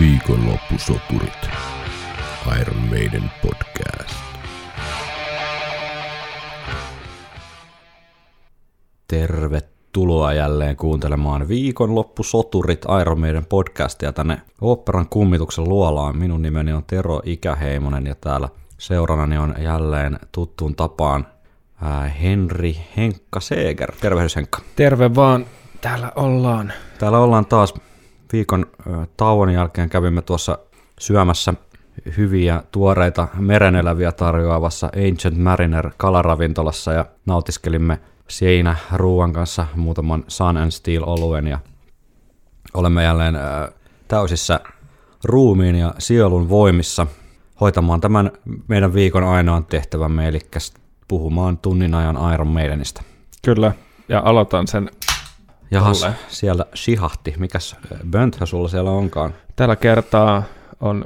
Viikonloppusoturit. Iron Maiden podcast. Tervetuloa jälleen kuuntelemaan Viikonloppusoturit Iron Maiden podcastia tänne oopperan kummituksen luolaan. Minun nimeni on Tero Ikäheimonen ja täällä seuranani on jälleen tuttuun tapaan Henri Henkka Seeger. Tervehdys Henkka. Terve vaan, täällä ollaan. Täällä ollaan taas viikon tauon jälkeen kävimme tuossa syömässä hyviä tuoreita mereneläviä tarjoavassa Ancient Mariner kalaravintolassa ja nautiskelimme siinä ruuan kanssa muutaman Sun and Steel oluen ja olemme jälleen täysissä ruumiin ja sielun voimissa hoitamaan tämän meidän viikon ainoan tehtävämme, eli puhumaan tunnin ajan Iron Maidenistä. Kyllä, ja aloitan sen Jahas, Tolleen. siellä shihahti. Mikäs bönthä sulla siellä onkaan? tällä kertaa on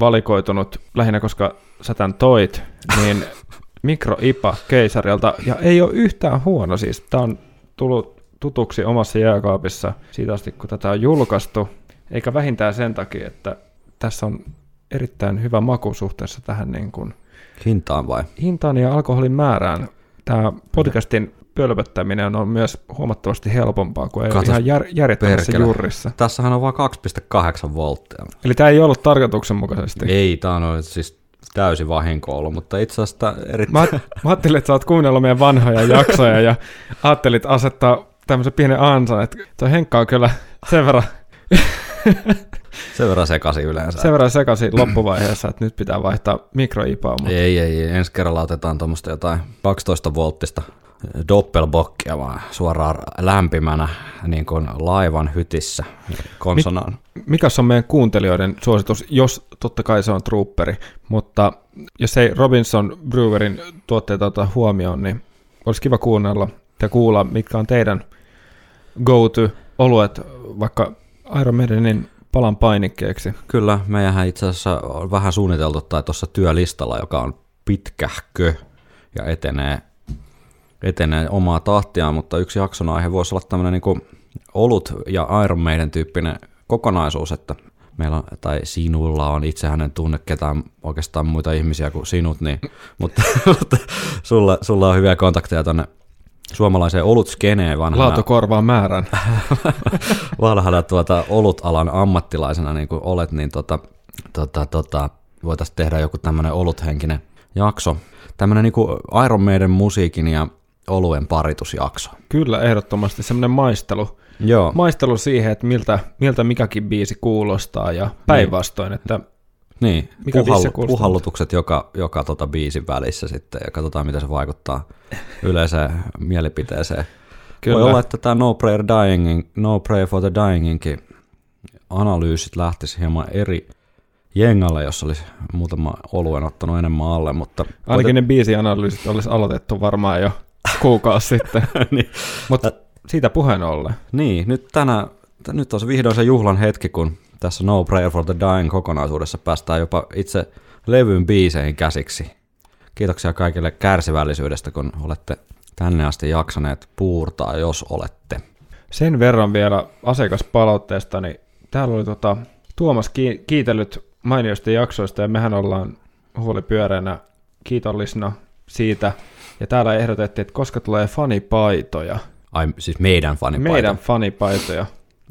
valikoitunut, lähinnä koska sä tän toit, niin mikroipa keisarilta, ja ei ole yhtään huono siis. Tää on tullut tutuksi omassa jääkaapissa siitä asti, kun tätä on julkaistu, eikä vähintään sen takia, että tässä on erittäin hyvä maku suhteessa tähän niin kuin Hintaan vai? hintaan ja alkoholin määrään. Tämä podcastin pölpöttäminen on myös huomattavasti helpompaa kuin ei ole Katos, ihan jär, järjettömässä perkele. jurrissa. Tässähän on vain 2,8 volttia. Eli tämä ei ollut tarkoituksenmukaisesti. Ei, tää on siis täysin vahinko ollut, mutta itse asiassa tää eri... Mä, mä ajattelin, että sä oot kuunnellut meidän vanhoja jaksoja ja ajattelit asettaa tämmöisen pienen ansan, että toi Henkka on kyllä sen verran, sen verran sekaisin yleensä. sen verran sekaisin loppuvaiheessa, että nyt pitää vaihtaa mikroipaa. Mutta Ei, ei, ei, ensi kerralla otetaan tuommoista jotain 12 volttista doppelbokkia vaan suoraan lämpimänä niin kuin laivan hytissä konsonaan. mikäs on meidän kuuntelijoiden suositus, jos totta kai se on Trooperi, mutta jos ei Robinson Brewerin tuotteita ota huomioon, niin olisi kiva kuunnella ja kuulla, mitkä on teidän go-to-oluet vaikka Iron Maidenin palan painikkeeksi. Kyllä, meidän itse asiassa on vähän suunniteltu tai tuossa työlistalla, joka on pitkähkö ja etenee, etenee omaa tahtiaan, mutta yksi jakson aihe voisi olla tämmöinen niin olut ja Iron Maiden tyyppinen kokonaisuus, että meillä on, tai sinulla on, itsehän en tunne ketään oikeastaan muita ihmisiä kuin sinut, niin, mutta, mutta sulla, sulla on hyviä kontakteja tänne suomalaiseen olutskeneen vanhana, Laatu korvaa määrän. vanhana tuota, olutalan ammattilaisena niin kuin olet, niin tota, tota, tota, voitaisiin tehdä joku tämmöinen oluthenkinen jakso. Tämmöinen niin Iron Maiden musiikin ja oluen paritusjakso. Kyllä, ehdottomasti semmoinen maistelu. Joo, Maistelu siihen, että miltä, miltä mikäkin biisi kuulostaa ja päinvastoin, että niin. Mikä kuulostaa? puhallutukset joka, joka tota biisin välissä sitten ja katsotaan, miten se vaikuttaa yleiseen mielipiteeseen. Kyllä. Voi olla, että tämä No Prayer, Dying, no Prayer for the Dyinginkin analyysit lähtisi hieman eri jengalle, jos olisi muutama oluen ottanut enemmän alle, mutta ainakin ne biisianalyysit olisi aloitettu varmaan jo kuukausi sitten. niin, Mutta siitä puheen ollen. niin, nyt tänä, nyt on se vihdoin se juhlan hetki, kun tässä No Prayer for the Dying kokonaisuudessa päästään jopa itse levyn biiseihin käsiksi. Kiitoksia kaikille kärsivällisyydestä, kun olette tänne asti jaksaneet puurtaa, jos olette. Sen verran vielä asiakaspalautteesta, niin täällä oli tota, Tuomas ki- kiitellyt mainioista jaksoista ja mehän ollaan huolipyöreänä kiitollisena siitä. Ja täällä ehdotettiin, että koska tulee fanipaitoja. Ai siis meidän fanipaita. Meidän fanipaitoja.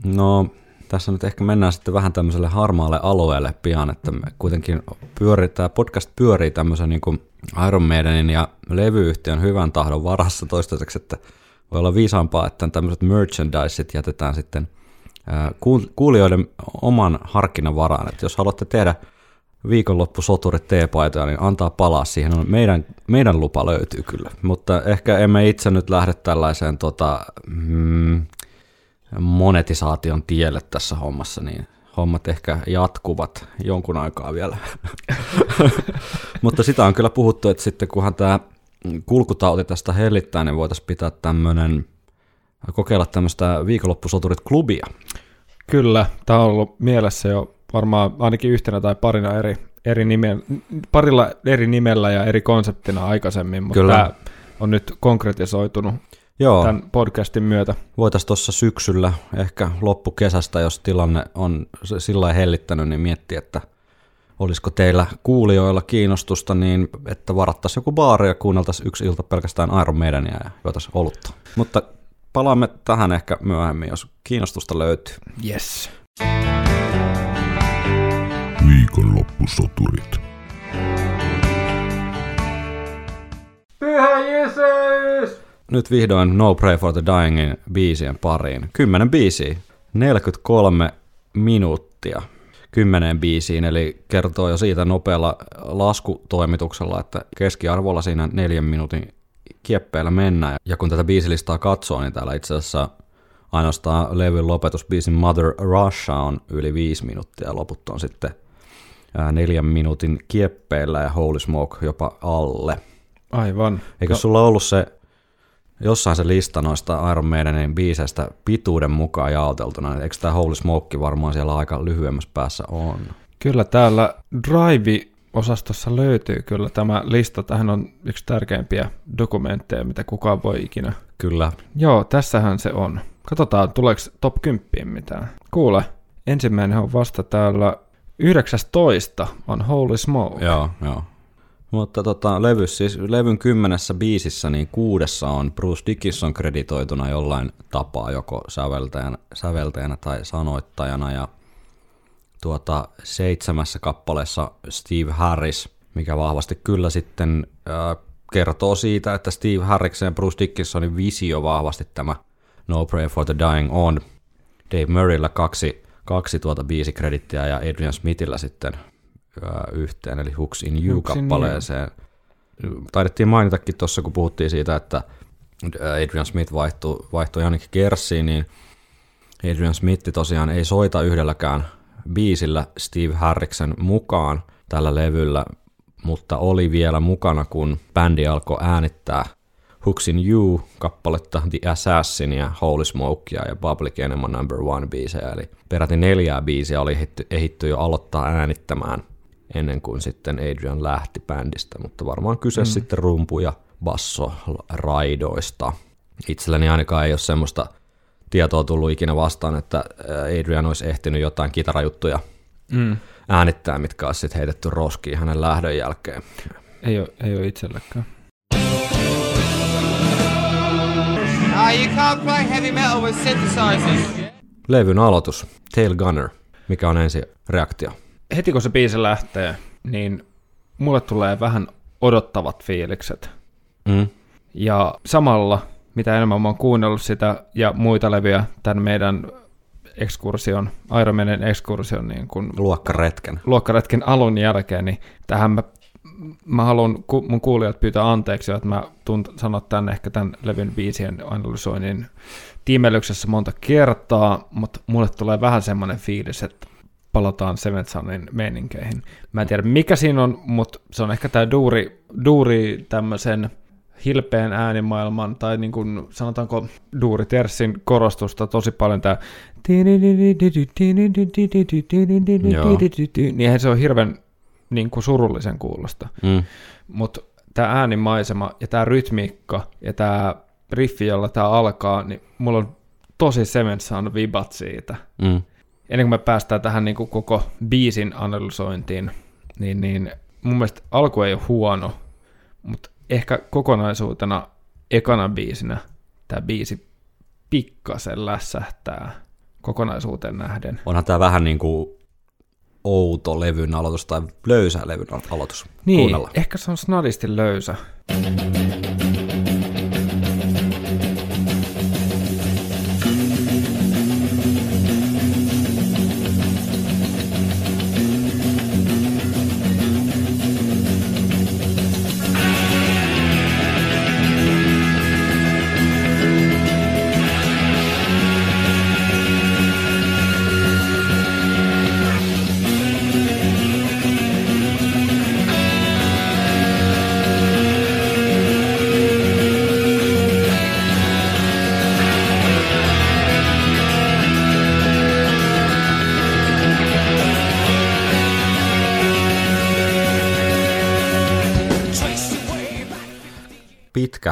No, tässä nyt ehkä mennään sitten vähän tämmöiselle harmaalle alueelle pian, että me kuitenkin pyörii, tämä podcast pyörii tämmöisen niin kuin Iron Maidenin ja levyyhtiön hyvän tahdon varassa toistaiseksi, että voi olla viisaampaa, että tämmöiset merchandiseit jätetään sitten kuulijoiden oman harkinnan varaan, että jos haluatte tehdä viikonloppusoturit T-paitoja, niin antaa palaa siihen. On meidän, meidän lupa löytyy kyllä, mutta ehkä emme itse nyt lähde tällaiseen tota, mm, monetisaation tielle tässä hommassa, niin hommat ehkä jatkuvat jonkun aikaa vielä. Mutta sitä on kyllä puhuttu, että sitten kunhan tämä kulkutauti tästä hellittää, niin voitaisiin pitää tämmöinen, kokeilla tämmöistä viikonloppusoturit-klubia. Kyllä, tämä on ollut mielessä jo varmaan ainakin yhtenä tai parina eri, eri nime, parilla eri nimellä ja eri konseptina aikaisemmin, mutta Kyllä. tämä on nyt konkretisoitunut. Joo, tämän podcastin myötä. voitaisiin tuossa syksyllä, ehkä loppukesästä, jos tilanne on sillä hellittänyt, niin miettiä, että olisiko teillä kuulijoilla kiinnostusta, niin että varattaisiin joku baari ja kuunneltaisiin yksi ilta pelkästään Iron Maidenia ja juotaisiin olutta. Mutta palaamme tähän ehkä myöhemmin, jos kiinnostusta löytyy. Yes. Viikonloppusoturit. Pyhä Jeesus! Nyt vihdoin No Pray for the Dyingin biisien pariin. Kymmenen biisiä, 43 minuuttia kymmeneen biisiin, eli kertoo jo siitä nopealla laskutoimituksella, että keskiarvolla siinä neljän minuutin kieppeillä mennään. Ja kun tätä biisilistaa katsoo, niin täällä itse asiassa ainoastaan levyn lopetusbiisin Mother Russia on yli viisi minuuttia, ja loput on sitten neljän minuutin kieppeillä ja Holy Smoke jopa alle. Aivan. Eikö No. sulla ollut se jossain se lista noista Iron Maidenin biiseistä pituuden mukaan jaoteltuna, niin eikö tämä Holy Smoke varmaan siellä aika lyhyemmässä päässä on? Kyllä täällä Drive-osastossa löytyy kyllä tämä lista. Tähän on yksi tärkeimpiä dokumentteja, mitä kukaan voi ikinä. Kyllä, Joo, tässähän se on. Katsotaan, tuleeko top 10 mitään. Kuule, ensimmäinen on vasta täällä 19 on Holy Smoke. joo, joo. Mutta tota, levy, siis levyn kymmenessä biisissä, niin kuudessa on Bruce Dickinson kreditoituna jollain tapaa, joko säveltäjänä, säveltäjänä tai sanoittajana, ja tuota, seitsemässä kappaleessa Steve Harris, mikä vahvasti kyllä sitten äh, kertoo siitä, että Steve Harriksen ja Bruce Dickinsonin visio vahvasti tämä No Prayer for the Dying on. Dave Murrayllä kaksi, kaksi tuota biisikredittiä ja Adrian Smithillä sitten yhteen, eli Hooks in You-kappaleeseen. Taidettiin mainitakin tuossa, kun puhuttiin siitä, että Adrian Smith vaihtui, vaihtui Jannik Kersiin, niin Adrian Smith tosiaan ei soita yhdelläkään biisillä Steve Harriksen mukaan tällä levyllä, mutta oli vielä mukana, kun bändi alkoi äänittää Hooks in You-kappaletta, The Assassin ja Holy Smokea ja Public Enema Number One biisejä, eli peräti neljää biisiä oli ehditty, ehditty jo aloittaa äänittämään ennen kuin sitten Adrian lähti bändistä, mutta varmaan kyse mm. sitten rumpu- ja basso-raidoista. Itselläni ainakaan ei ole semmoista tietoa tullut ikinä vastaan, että Adrian olisi ehtinyt jotain kitarajuttuja Mm. äänittää, mitkä olisi sitten heitetty roskiin hänen lähdön jälkeen. Ei, ole, ei ole itselläkään. You can't play heavy metal with synthesizers. Levyn aloitus, Tail Gunner, mikä on ensi reaktio. Heti kun se biisi lähtee, niin mulle tulee vähän odottavat fiilikset. Mm. Ja samalla, mitä enemmän mä oon kuunnellut sitä ja muita levyjä tämän meidän ekskursion, Iron Maiden ekskursion niin kun Luokkaretken. luokkaretken alun jälkeen, niin tähän mä, mä haluan ku, mun kuulijat pyytää anteeksi, että mä tuun sanoa tänne ehkä tämän levyn biisien analysoinnin tiimelyksessä monta kertaa, mutta mulle tulee vähän semmoinen fiilis, että palataan Seventh Sunin meininkeihin. Mä en tiedä mikä siinä on, mutta se on ehkä tämä duuri, duuri tämmöisen hilpeän äänimaailman, tai niin kuin sanotaanko Duuri Tersin korostusta tosi paljon tämä niin eihän se on hirveän niin kuin surullisen kuulosta. Mm. Mutta tämä äänimaisema ja tämä rytmiikka ja tämä riffi, jolla tämä alkaa, niin mulla on tosi Seventh Son vibat siitä. Mm. Ennen kuin me päästään tähän niin kuin koko biisin analysointiin, niin, niin mun mielestä alku ei ole huono, mutta ehkä kokonaisuutena ekana biisinä tämä biisi pikkasen lässähtää kokonaisuuteen nähden. Onhan tämä vähän niin kuin outo levyn aloitus tai löysä levyn aloitus. Niin, Kuunnellaan. ehkä se on snadisti löysä.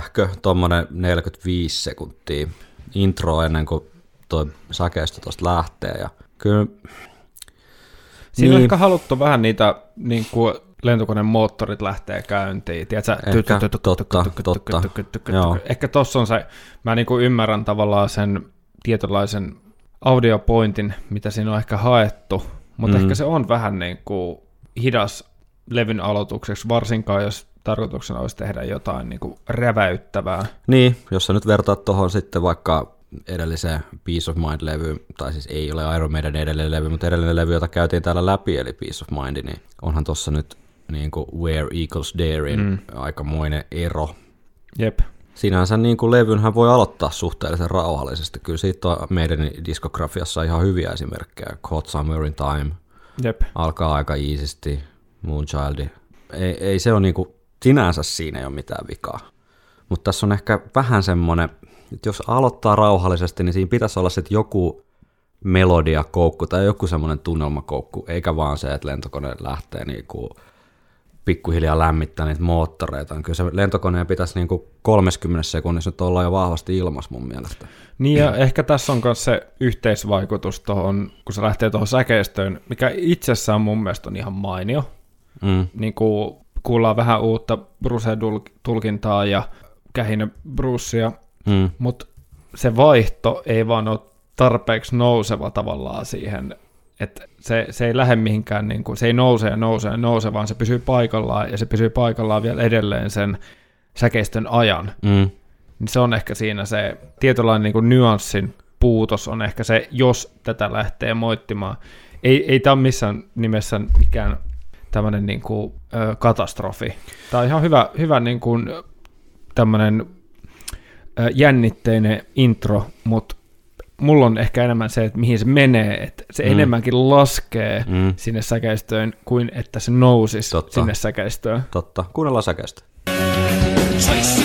Pitkähkö, tuommoinen 45 sekuntia intro ennen kuin tuo säkeistö tuosta lähtee. Ja kyllä, Siinä niin. on ehkä haluttu vähän niitä niin kuin lentokoneen moottorit lähtee käyntiin. Tiedätkö? Ehkä, totta, totta. Ehkä tossa on se, mä niin kuin ymmärrän tavallaan sen tietynlaisen audiopointin, mitä siinä on ehkä haettu, mutta Mm. ehkä se on vähän niin kuin hidas levyn aloitukseksi, varsinkaan jos tarkoituksena olisi tehdä jotain niin kuin räväyttävää. Niin, jos sä nyt vertaat tuohon sitten vaikka edelliseen Peace of Mind-levyyn, tai siis ei ole Iron Maiden edellinen levy, mutta edellinen levy, jota käytiin täällä läpi, eli Peace of Mind, niin onhan tuossa nyt niin kuin Where Eagles Darein mm. aikamoinen ero. Jep. Sinänsä niin kuin levynhän voi aloittaa suhteellisen rauhallisesti. Kyllä siitä on meidän diskografiassa ihan hyviä esimerkkejä. Hot Summer in Time Jep. alkaa aika iisisti, Moonchild. Ei, ei se ole niin kuin, sinänsä siinä ei ole mitään vikaa. Mutta tässä on ehkä vähän semmoinen, että jos aloittaa rauhallisesti, niin siinä pitäisi olla sitten joku melodiakoukku tai joku semmoinen tunnelmakoukku, eikä vaan se, että lentokone lähtee niin kuin pikkuhiljaa lämmittää niitä moottoreita. Kyllä se lentokoneen pitäisi niin kuin 30 sekunnissa nyt olla jo vahvasti ilmas mun mielestä. Niin ja ehkä tässä on myös se yhteisvaikutus tuohon, kun se lähtee tuohon säkeistöön, mikä itsessään mun mielestä on ihan mainio. Mm. Niin kuin kuullaan vähän uutta Bruce-tulkintaa ja kähinä Brucea, Mm. mutta se vaihto ei vaan ole tarpeeksi nouseva tavallaan siihen, että se, se ei lähde mihinkään, niin kuin, se ei nouse ja nouse ja nouse, vaan se pysyy paikallaan ja se pysyy paikallaan vielä edelleen sen säkeistön ajan. Mm. Niin se on ehkä siinä se tietynlainen niin kuin nyanssin puutos on ehkä se, jos tätä lähtee moittimaan. Ei, ei tämä ole missään nimessä mikään tämmöinen niin kuin, ö, katastrofi. Tämä on ihan hyvä, hyvä niin kuin, tämmöinen ö, jännitteinen intro, mutta mulla on ehkä enemmän se, että mihin se menee, että se Mm. mm. enemmänkin laskee Mm. sinne säkeistöön kuin että se nousisi Totta. sinne säkeistöön. Totta. Kuunnellaan säkeistä. Trace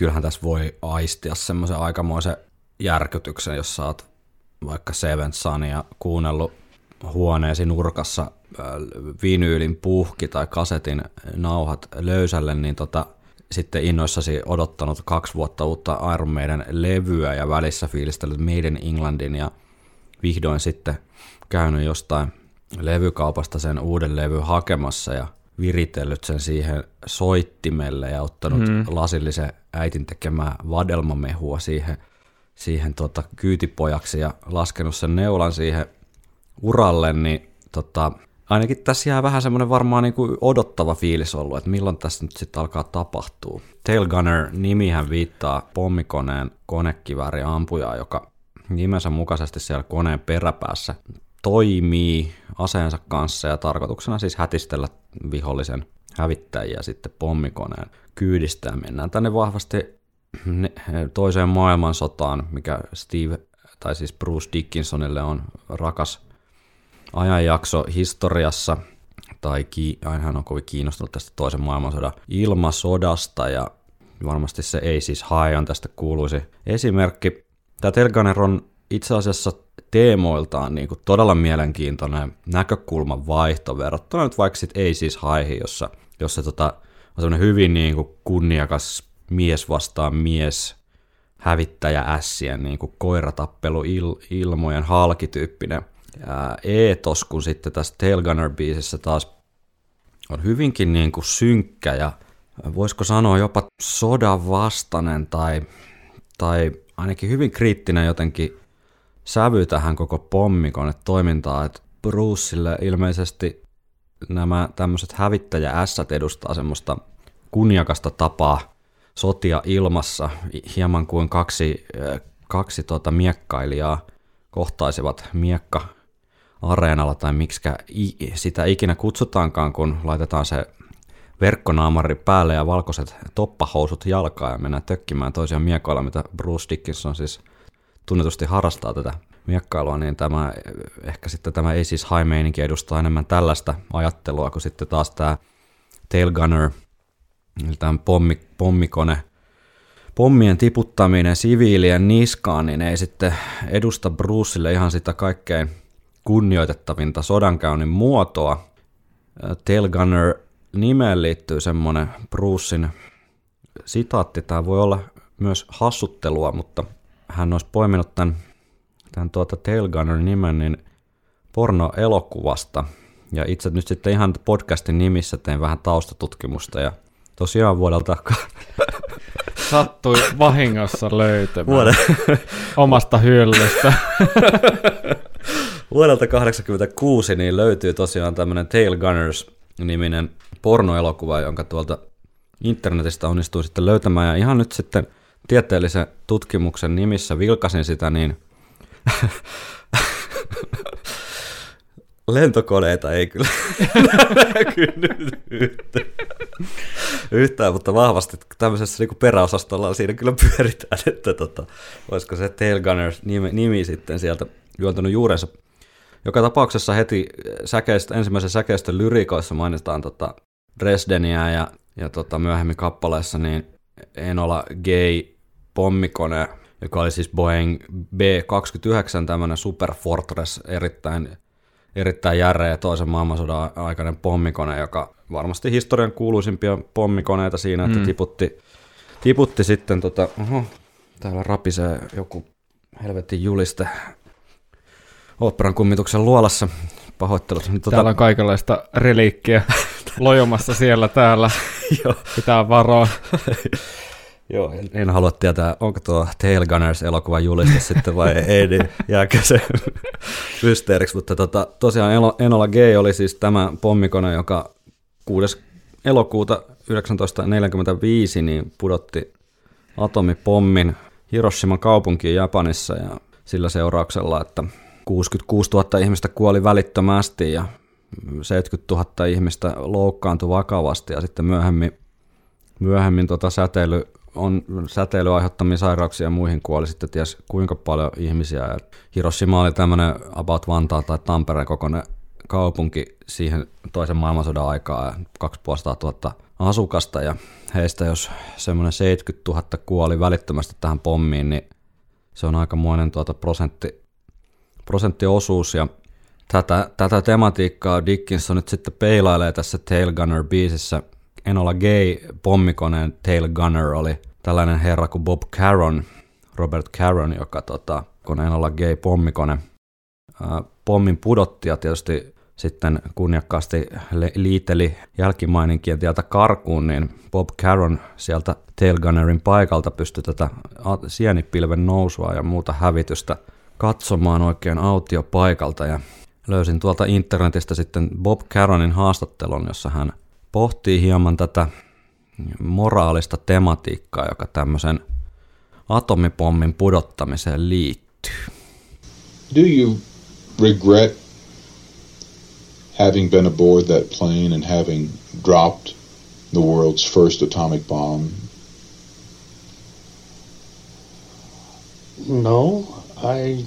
kyllähän tässä voi aistia semmoisen aikamoisen järkytyksen, jos sä oot vaikka Seven Sunia kuunnellut huoneesi nurkassa vinyylin puhki tai kasetin nauhat löysälle, niin tota, sitten innoissasi odottanut kaksi vuotta uutta Iron Maiden levyä ja välissä fiilistellyt Made in Englandin ja vihdoin sitten käynyt jostain levykaupasta sen uuden levy hakemassa ja viritellyt sen siihen soittimelle ja ottanut mm. lasillisen äitin tekemää vadelmamehua siihen, siihen tota, kyytipojaksi ja laskenut sen neulan siihen uralle, niin tota, ainakin tässä jää vähän semmoinen varmaan niin kuin odottava fiilis ollut, että milloin tässä nyt sitten alkaa tapahtua. Tail Gunner-nimihän viittaa pommikoneen konekivääri ampujaa, joka nimensä mukaisesti siellä koneen peräpäässä toimii aseensa kanssa ja tarkoituksena siis hätistellä vihollisen hävittäjiä sitten pommikoneen kyydistä. Mennään tänne vahvasti toiseen maailmansotaan, mikä Steve, tai siis Bruce Dickinsonille on rakas ajanjakso historiassa, tai ki- aina hän on kovin kiinnostunut tästä toisen maailmansodan ilmasodasta, ja varmasti se ei siis hae on tästä kuuluisi esimerkki. Tämä Telganer on itse asiassa teemoiltaan niin kuin todella mielenkiintoinen näkökulman vaihto verrattuna nyt vaikka sit ei siis haihin, jossa, jossa tota, on semmoinen hyvin niin kuin kunniakas mies vastaan mies hävittäjä ässien niin kuin koiratappelu il, ilmojen halkityyppinen ää, eetos, kun sitten tässä Tailgunner-biisissä taas on hyvinkin niin kuin synkkä ja voisiko sanoa jopa sodan vastainen tai, tai ainakin hyvin kriittinen jotenkin sävy tähän koko pommikone toimintaan, että Brucelle ilmeisesti nämä tämmöiset hävittäjä-ässät edustaa semmoista kunniakasta tapaa sotia ilmassa, hieman kuin kaksi, äh, kaksi tuota miekkailijaa kohtaisivat miekka areenalla tai miksikä sitä ikinä kutsutaankaan, kun laitetaan se verkkonaamari päälle ja valkoiset toppahousut jalkaan ja mennään tökkimään toisia miekoilla, mitä Bruce Dickinson siis tunnetusti harrastaa tätä miekkailua, niin tämä, ehkä sitten tämä ei siis high meininki edustaa enemmän tällaista ajattelua kuin sitten taas tämä tail gunner, eli tämä pommi, pommikone, pommien tiputtaminen siviilien niskaan, niin ei sitten edusta Brucelle ihan sitä kaikkein kunnioitettavinta sodankäynnin muotoa. Tail gunner nimeen liittyy semmoinen Brucein sitaatti, tämä voi olla myös hassuttelua, mutta hän olisi poiminut tämän, tämän tuota Tail Gunner nimen niin pornoelokuvasta. Ja itse nyt sitten ihan podcastin nimissä tein vähän taustatutkimusta ja tosiaan vuodelta Sattui vahingossa löytämään Vuoden, omasta hyllystä. vuodelta 86 niin löytyy tosiaan tämmöinen Tail Gunners-niminen pornoelokuva, jonka tuolta internetistä onnistuin sitten löytämään. Ja ihan nyt sitten tieteellisen tutkimuksen nimissä vilkasin sitä, niin lentokoneita ei kyllä näkynyt yhtään. yhtään, mutta vahvasti tämmöisessä niin peräosastolla siinä kyllä pyöritään, että tota, olisiko se Tail Gunners nimi, nimi sitten sieltä juontanut juurensa. Joka tapauksessa heti säkeistä, ensimmäisen säkeistön lyrikoissa mainitaan tota Dresdeniä ja, ja tota myöhemmin kappaleessa niin Enola Gay pommikone, joka oli siis Boeing B-29, tämmöinen Super Fortress, erittäin, erittäin järeä toisen maailmansodan aikainen pommikone, joka varmasti historian kuuluisimpia pommikoneita siinä, että mm. tiputti, tiputti sitten, tota, oho, täällä rapisee joku helvetin juliste oopperan kummituksen luolassa. Pahoittelut. Niin, tota, Täällä on kaikenlaista reliikkiä lojomassa siellä täällä. Joo. Pitää varoa. Joo, en, en halua tietää, onko tuo Tail Gunners-elokuva juliste sitten vai ei, niin jääkö se mysteeriksi. Mutta tota, tosiaan Eno- Enola Gay oli siis tämä pommikone, joka 6. elokuuta 1945 niin pudotti atomipommin Hiroshiman kaupunkiin Japanissa ja sillä seurauksella, että 66 000 ihmistä kuoli välittömästi ja 70 000 ihmistä loukkaantui vakavasti ja sitten myöhemmin, myöhemmin tota säteily on säteily aiheuttamia sairauksia ja muihin kuoli sitten ties kuinka paljon ihmisiä. Ja Hiroshima oli tämmöinen about Vantaa tai Tampereen kokoinen kaupunki siihen toisen maailmansodan aikaa ja 2500 000 asukasta ja heistä jos semmoinen 70 000 kuoli välittömästi tähän pommiin, niin se on aikamoinen tuota prosentti, prosenttiosuus ja tätä, tätä tematiikkaa Dickinson nyt sitten peilailee tässä Tail Gunner biisissä. Enola Gay pommikoneen Tail Gunner oli tällainen herra kuin Bob Caron, Robert Caron, joka tota, kun Enola Gay pommikone ää, pommin pudotti ja tietysti sitten kunniakkaasti liiteli jälkimaininkien tieltä karkuun, niin Bob Caron sieltä Tail Gunnerin paikalta pystyi tätä sienipilven nousua ja muuta hävitystä katsomaan oikein autiopaikalta. Ja löysin tuolta internetistä sitten Bob Caronin haastattelun, jossa hän pohtii hieman tätä moraalista tematiikkaa, joka tämmöisen atomipommin pudottamiseen liittyy. Do you regret having been aboard that plane and having dropped the world's first atomic bomb? No, I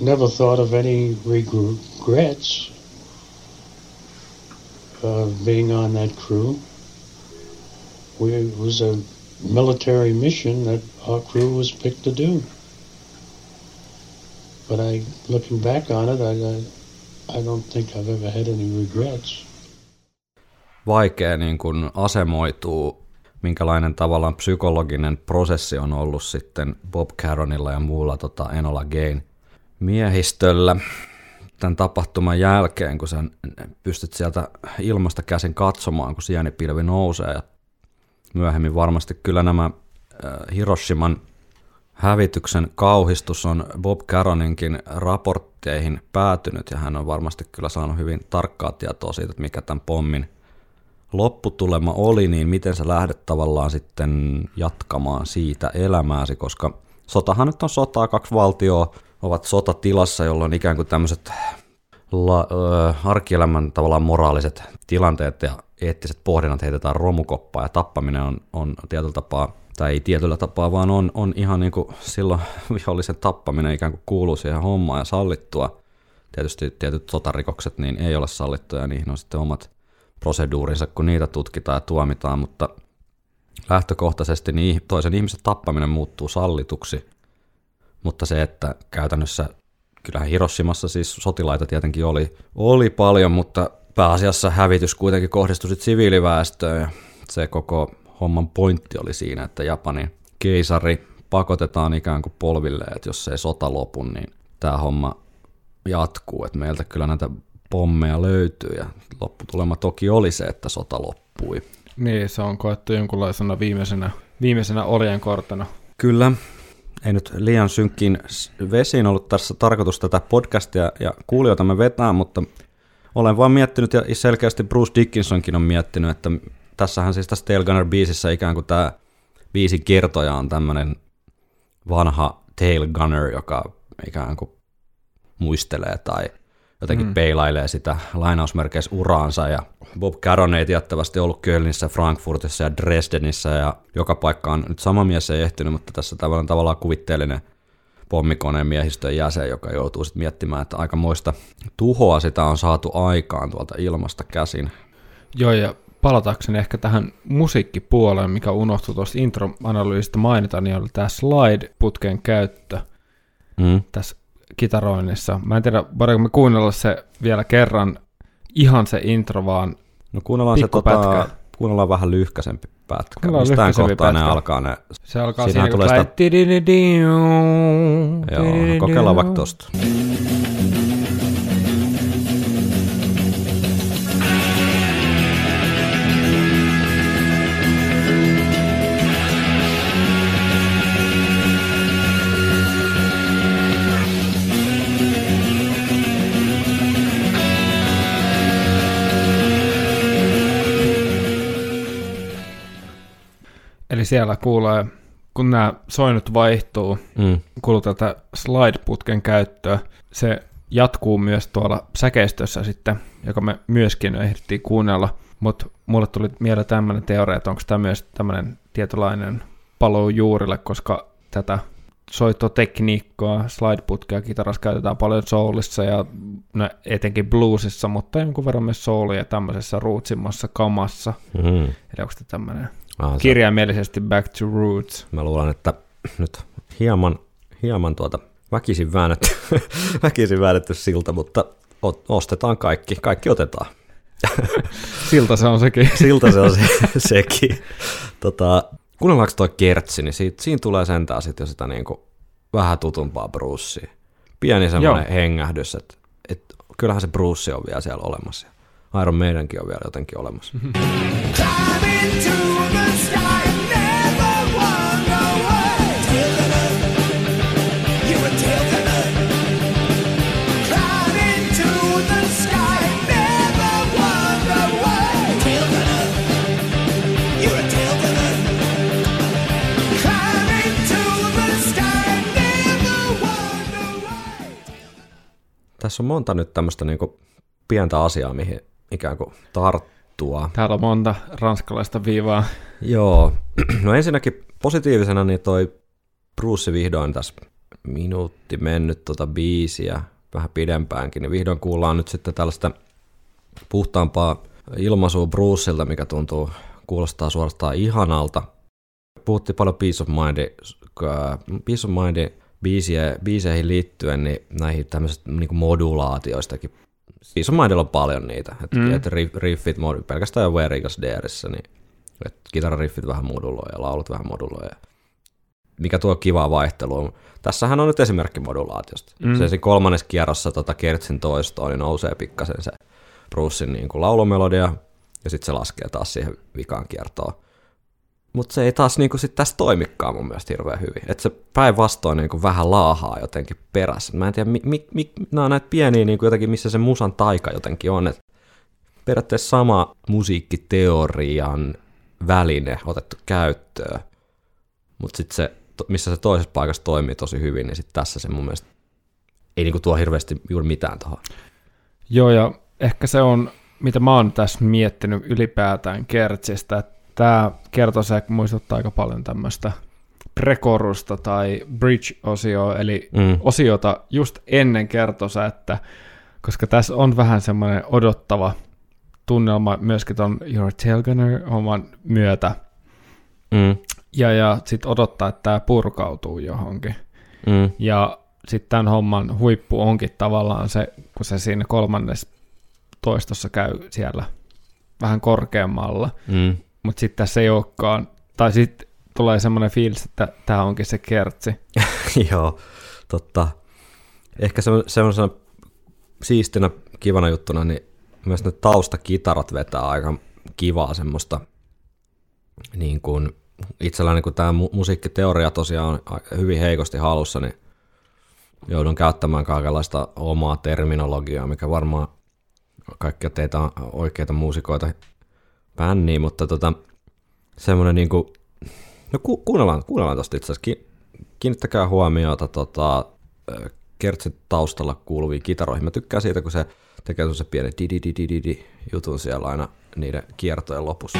never thought of any regrets of being on that crew. We, it was a military mission that our crew was picked to do. But I, looking back on it, I, I, I don't think I've ever had any regrets. Vaikea niin kuin asemoituu, minkälainen tavallaan psykologinen prosessi on ollut sitten Bob Caronilla ja muulla tota Enola Gain miehistöllä tämän tapahtuman jälkeen, kun sä pystyt sieltä ilmasta käsin katsomaan, kun sienipilvi nousee. Ja myöhemmin varmasti kyllä nämä äh, Hiroshiman hävityksen kauhistus on Bob Caroninkin raportteihin päätynyt, ja hän on varmasti kyllä saanut hyvin tarkkaa tietoa siitä, että mikä tämän pommin lopputulema oli, niin miten sä lähdet tavallaan sitten jatkamaan siitä elämääsi, koska sotahan nyt on sotaa, kaksi valtioa ovat sotatilassa, jolloin ikään kuin tämmöiset la, ö, arkielämän tavallaan moraaliset tilanteet ja eettiset pohdinnat heitetään romukoppaan ja tappaminen on, on tietyllä tapaa tai ei tietyllä tapaa, vaan on, on ihan niin kuin silloin vihollisen tappaminen ikään kuin kuuluu siihen hommaan ja sallittua. Tietysti tietyt sotarikokset niin ei ole sallittuja ja niihin on sitten omat proseduurinsa, kun niitä tutkitaan ja tuomitaan, mutta lähtökohtaisesti niin toisen ihmisen tappaminen muuttuu sallituksi, mutta se, että käytännössä kyllähän Hiroshimassa siis sotilaita tietenkin oli, oli paljon, mutta pääasiassa hävitys kuitenkin kohdistui sitten siviiliväestöön ja se koko homman pointti oli siinä, että Japanin keisari pakotetaan ikään kuin polville, että jos ei sota lopu, niin tämä homma jatkuu, että meiltä kyllä näitä pommeja löytyy ja lopputulema toki oli se, että sota loppui. Niin, se on koettu jonkunlaisena viimeisenä, viimeisenä orjan kortena. Kyllä, ei nyt liian synkkiin vesiin ollut tässä tarkoitus tätä podcastia ja kuulijoita me vetää, mutta olen vaan miettinyt ja selkeästi Bruce Dickinsonkin on miettinyt, että tässähän siis tässä Tail Gunner biisissä ikään kuin tämä biisin kertoja on tämmöinen vanha Tail Gunner, joka ikään kuin muistelee tai jotenkin mm. peilailee sitä lainausmerkeissä uraansa ja Bob Caron ei tiettävästi ollut Kölnissä, Frankfurtissa ja Dresdenissä ja joka paikkaan nyt sama mies ei ehtinyt, mutta tässä tavallaan, tavallaan kuvitteellinen pommikoneen miehistön jäsen, joka joutuu sitten miettimään, että aikamoista tuhoa sitä on saatu aikaan tuolta ilmasta käsin. Joo, ja palatakseni ehkä tähän musiikkipuoleen, mikä unohtui tuosta intro-analyysistä mainita, niin oli tämä slide-putken käyttö Mm. tässä kitaroinnissa. Mä en tiedä, voidaanko me kuunnella se vielä kerran, ihan se intro vaan. No kuunnellaan se tota, kuunnellaan vähän lyhkäsempi pätkä. Kuunnellaan Mistään lyhkäisempi kohtaa ne pätkä. alkaa ne. Se alkaa Siinähän siinä, tulee tulee sitä- Joo, kokeillaan vaikka tosta. Siellä kuulee, kun nämä soinut vaihtuu, Mm. kuuluu tätä slide-putken käyttöä. Se jatkuu myös tuolla säkeistössä sitten, joka me myöskin ehdittiin kuunnella. Mutta mulle tuli mieleen tämmöinen teoria, että onko tämä myös tämmöinen tietynlainen paluu juurille, koska tätä soittotekniikkaa, slide-putkea kitarassa käytetään paljon soulissa ja no, etenkin bluesissa, mutta jonkun verran myös soulia tämmöisessä rootsimmassa kamassa. Mm. Eli onko tämä tämmöinen Se- kirjaimellisesti back to roots? Mä luulen, että nyt hieman, hieman tuota väkisin väännetty, väkisin väännetty siltä, mutta ostetaan kaikki. Kaikki otetaan. Siltä se on sekin. Siltä se on se, sekin. Tota, kuunnellaanko toi kertsi, niin siitä, siinä tulee sentään sitten jo sitä niinku vähän tutumpaa Brucea. Pieni semmoinen hengähdys, että et, kyllähän se Bruce on vielä siellä olemassa. Iron Maidenkin on vielä jotenkin olemassa. Why. Tässä on monta nyt tämmöistä niinku pientä asiaa, mihin ikään kuin tarttua. Täällä on monta ranskalaista viivaa. Joo, no ensinnäkin positiivisena niin toi Bruce vihdoin tässä minuutti mennyt tota biisiä vähän pidempäänkin, niin vihdoin kuullaan nyt sitten tällaista puhtaampaa ilmaisua Bruceilta, mikä tuntuu kuulostaa suorastaan ihanalta. Puhuttiin paljon Peace of Mindin, äh, Peace of Mindin biisiä, biiseihin liittyen, niin näihin tämmöisistä niin modulaatioistakin. Mindilla on paljon niitä, että Mm. et riff- riffit pelkästään jo Where Eagles Dareissa, niin et kitarariffit vähän moduloi ja laulut vähän moduloi. Ja mikä tuo kivaa vaihtelua. Tässähän on nyt esimerkki modulaatiosta. Mm. Se, se kolmannes kierrossa tota Kertsin toistoon, niin nousee pikkasen se Brucein niin kuin laulumelodia, ja sitten se laskee taas siihen vikaan kiertoon. Mutta se ei taas niin kuin sit tässä toimikaan mun mielestä hirveän hyvin. Että se päinvastoin niin kuin vähän laahaa jotenkin perässä. Mä en tiedä, mi, mi, mi, nämä on näitä pieniä niin kuin jotenkin, missä se musan taika jotenkin on. Et periaatteessa sama musiikkiteorian väline otettu käyttöön, mutta sitten se, missä se toisessa paikassa toimii tosi hyvin, niin sitten tässä se mun mielestä ei niinku tuo hirveästi juuri mitään tuohon. Joo, ja ehkä se on, mitä mä oon tässä miettinyt ylipäätään Kertsistä, että tämä kertosek muistuttaa aika paljon tämmöistä prekorusta tai bridge-osioa, eli Mm. osiota just ennen kertosäettä, koska tässä on vähän semmoinen odottava tunnelma myöskin ton Your Tailgunner-homman myötä, Mm. ja, ja sitten odottaa, että tämä purkautuu johonkin. Mm. Ja sitten tämän homman huippu onkin tavallaan se, kun se siinä kolmannes toistossa käy siellä vähän korkeammalla, Mm. Mutta sitten tässä ei olekaan, tai sitten tulee semmoinen fiilis, että tämä onkin se kertsi. Joo, totta. Ehkä se, semmoisena siistinä, kivana juttuna, niin myös ne taustakitarat vetää aika kivaa semmoista, niin kuin itselläni kun tämä mu- musiikkiteoria tosiaan on hyvin heikosti halussa, niin joudun käyttämään kaikenlaista omaa terminologiaa, mikä varmaan kaikkia teitä oikeita muusikoita bännii, mutta tota, semmoinen niin kuin, no ku, kuunnellaan, kuunnellaan tosta itse asiassa, Ki- kiinnittäkää huomiota tota, kertsin taustalla kuuluviin kitaroihin. Mä tykkään siitä, kun se tekee se pieni di di di di di jutun siellä aina niiden kiertojen lopussa.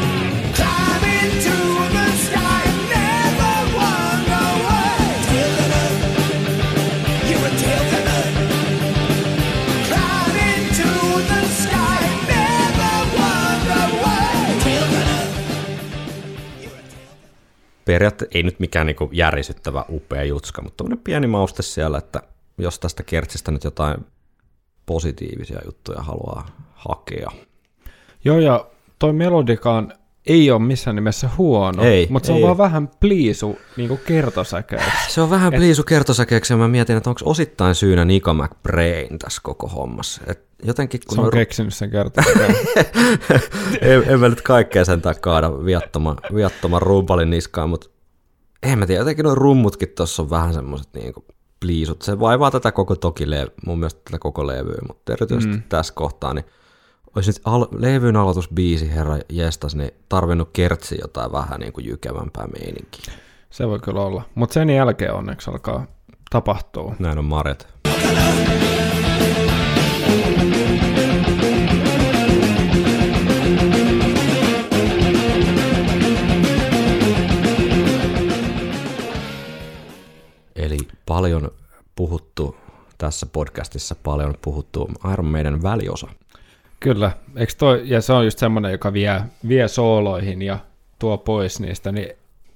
Climbing Periaatteessa ei nyt mikään niinku järisyttävä upea jutska, mutta tämmöinen pieni mauste siellä, että jos tästä kertsistä nyt jotain positiivisia juttuja haluaa hakea. Joo, ja toi melodikaan ei ole missään nimessä huono, Ei, mutta se ei. on vaan vähän pliisu niin kertosäkeeksi. Se on vähän pliisu kertosäkeeksi ja mä mietin, että onko osittain syynä Nika McBrain tässä koko hommassa. Et jotenkin kun Se on noi- keksinyt sen kertosäkeen. en, en mä nyt kaikkea sen kaada viattoman, viattoman rumpalin niskaan, mutta en mä tiedä, jotenkin nuo rummutkin tuossa on vähän semmoiset niinku pliisut. Se vaivaa tätä koko toki mun mielestä tätä koko levyä, mutta erityisesti mm. tässä kohtaa, niin olisi nyt al- levyn aloitusbiisi, herra jestas, niin tarvinnut kertsi jotain vähän niin kuin jykevämpää meininkiä. se voi kyllä olla. Mutta sen jälkeen onneksi alkaa tapahtua. Näin on Marjat. Eli paljon puhuttu tässä podcastissa, paljon puhuttu Iron Maiden väliosa. Kyllä, eikö toi, ja se on just semmoinen, joka vie, vie sooloihin ja tuo pois niistä, niin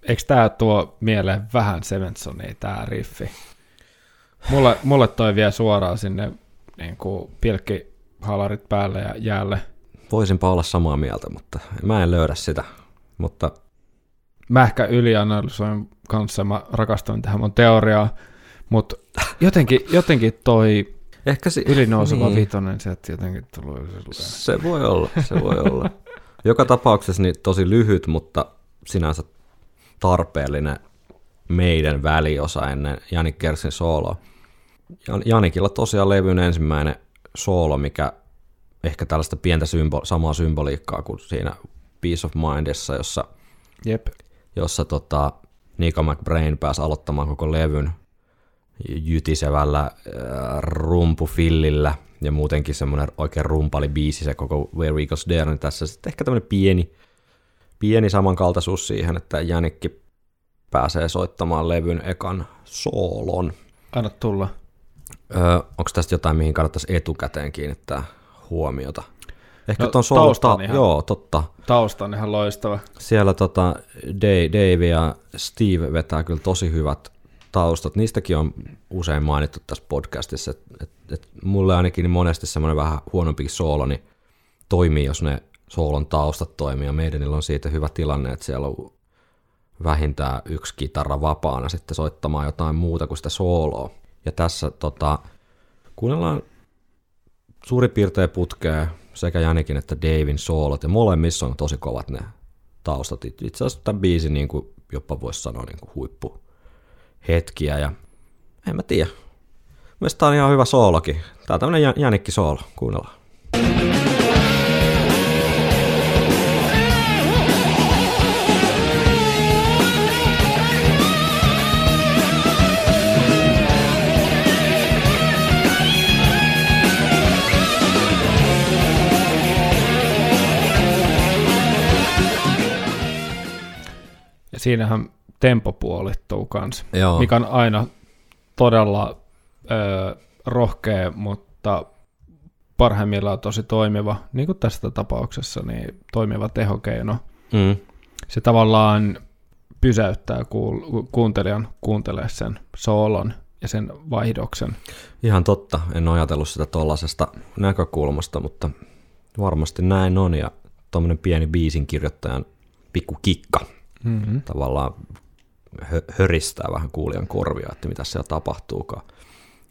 eikö tämä tuo mieleen vähän Sevensonia, tämä riffi? Mulle, mulle toi vie suoraan sinne niin kuin pilkkihalarit päälle ja jäälle. Voisinpa olla samaa mieltä, mutta mä en löydä sitä. Mutta Mä ehkä ylianalysoin kanssa, mä rakastuin tähän mun teoriaan, mutta jotenkin, jotenkin toi ehkä si- ylinouseva niin. vitonen, se että jotenkin silleen. Se voi olla, se voi olla. Joka tapauksessa niin tosi lyhyt, mutta sinänsä tarpeellinen meidän väliosa ennen Janik Kersin sooloa. Jan- Janikilla tosiaan levyn ensimmäinen soolo, mikä ehkä tällaista pientä symbo- samaa symboliikkaa kuin siinä Peace of Mindissa, jossa, Jep. jossa tota, Nico McBrain pääsi aloittamaan koko levyn jytisevällä äh, rumpufillillä ja muutenkin semmoinen oikein rumpali biisi se koko Where We Goes There, niin tässä sitten ehkä tämmöinen pieni, pieni samankaltaisuus siihen, että Janikki pääsee soittamaan levyn ekan soolon. Anna tulla. Öö, Onko tästä jotain, mihin kannattaisi etukäteen kiinnittää huomiota? Ehkä No, ton soolon, tausta on ta- ihan- joo, totta. Tausta on ihan loistava. Siellä tota, Dave, Dave ja Steve vetää kyllä tosi hyvät taustat. Niistäkin on usein mainittu tässä podcastissa, että et, et mulle ainakin monesti semmoinen vähän huonompi soolo niin toimii, jos ne soolon taustat toimii. Ja meidänillä on siitä hyvä tilanne, että siellä on vähintään yksi kitara vapaana sitten soittamaan jotain muuta kuin sitä sooloa. Ja tässä tota, kuunnellaan suurin piirtein putkea sekä Janikin että Davin soolot, ja molemmissa on tosi kovat ne taustat. Itse asiassa tämän biisin niin kuin jopa voisi sanoa niin kuin hetkiä ja en mä tiedä. Mielestäni tää on ihan hyvä soolokin. Tämä on tämmönen jänikki soolo, kuunnellaan. siinähän tempo puolittuu kanssa, Joo. mikä on aina todella ö, rohkea, mutta parhaimmillaan tosi toimiva, niin kuin tässä tapauksessa, niin toimiva tehokeino. Mm. Se tavallaan pysäyttää kuul- kuuntelijan kuuntelee sen soolon ja sen vaihdoksen. Ihan totta, en ole ajatellut sitä tuollaisesta näkökulmasta, mutta varmasti näin on ja tuommoinen pieni biisin kirjoittajan pikku kikka Mm-hmm. tavallaan höristää vähän kuulijan korvia, että mitä siellä tapahtuukaan.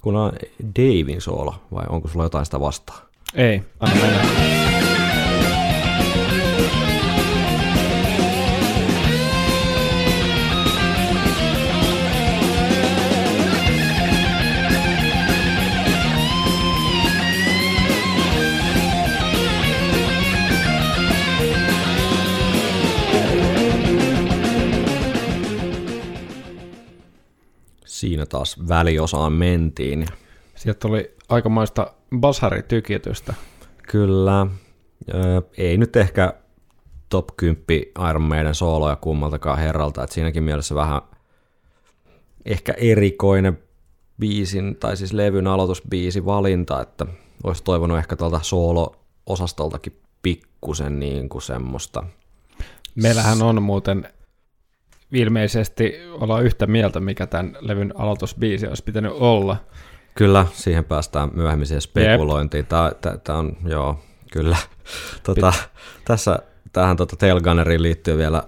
Kun on Davin soolo, vai onko sulla jotain sitä vastaan? Ei, anna mennä. Siinä taas väliosaan mentiin. Sieltä tuli aikamoista basaritykitystä. Kyllä, ei nyt ehkä top 10 Iron Maiden sooloja kummaltakaan herralta, että siinäkin mielessä vähän ehkä erikoinen biisin, tai siis levyn aloitusbiisi valinta, että olisi toivonut ehkä tuolta soolo-osastoltakin pikkusen niin kuin semmoista. Meillähän on muuten ilmeisesti olla yhtä mieltä, mikä tämän levyn aloitusbiisi olisi pitänyt olla. Kyllä, siihen päästään myöhemmin siihen spekulointiin. Tämä, tämä, tämä on, joo, kyllä. Tota, tässä, tähän tota Tail Gunneriin liittyy vielä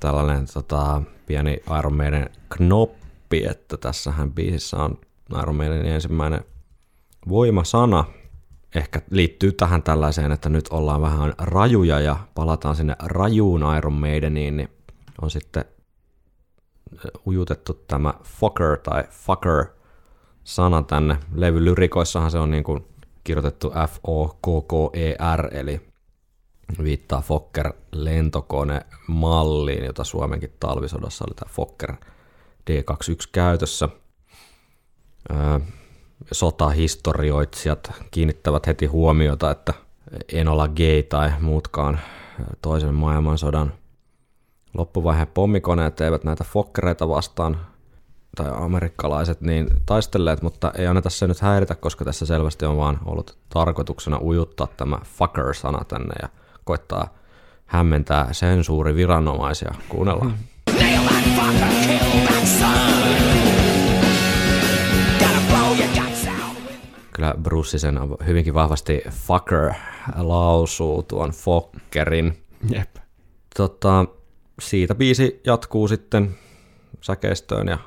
tällainen tota, pieni Iron Maiden knoppi, että tässähän biisissä on Iron Maidenin ensimmäinen voimasana. Ehkä liittyy tähän tällaiseen, että nyt ollaan vähän rajuja ja palataan sinne rajuun Iron Maideniin, niin on sitten ujutettu tämä fucker tai fucker sana tänne. Levylyrikoissahan se on niin kuin kirjoitettu F-O-K-K-E-R, eli viittaa Fokker lentokone malliin, jota Suomenkin talvisodassa oli tämä Fokker D21 käytössä. Sotahistorioitsijat kiinnittävät heti huomiota, että en olla gay tai muutkaan toisen maailmansodan loppuvaiheen pommikoneet eivät näitä fokkereita vastaan tai amerikkalaiset niin taistelleet, mutta ei anneta se nyt häiritä, koska tässä selvästi on vaan ollut tarkoituksena ujuttaa tämä fucker-sana tänne ja koittaa hämmentää sensuuriviranomaisia. Kuunnellaan. Kyllä Bruce sen hyvinkin vahvasti fucker lausuu tuon fokkerin. Jep. Tota, siitä biisi jatkuu sitten säkeistöön ja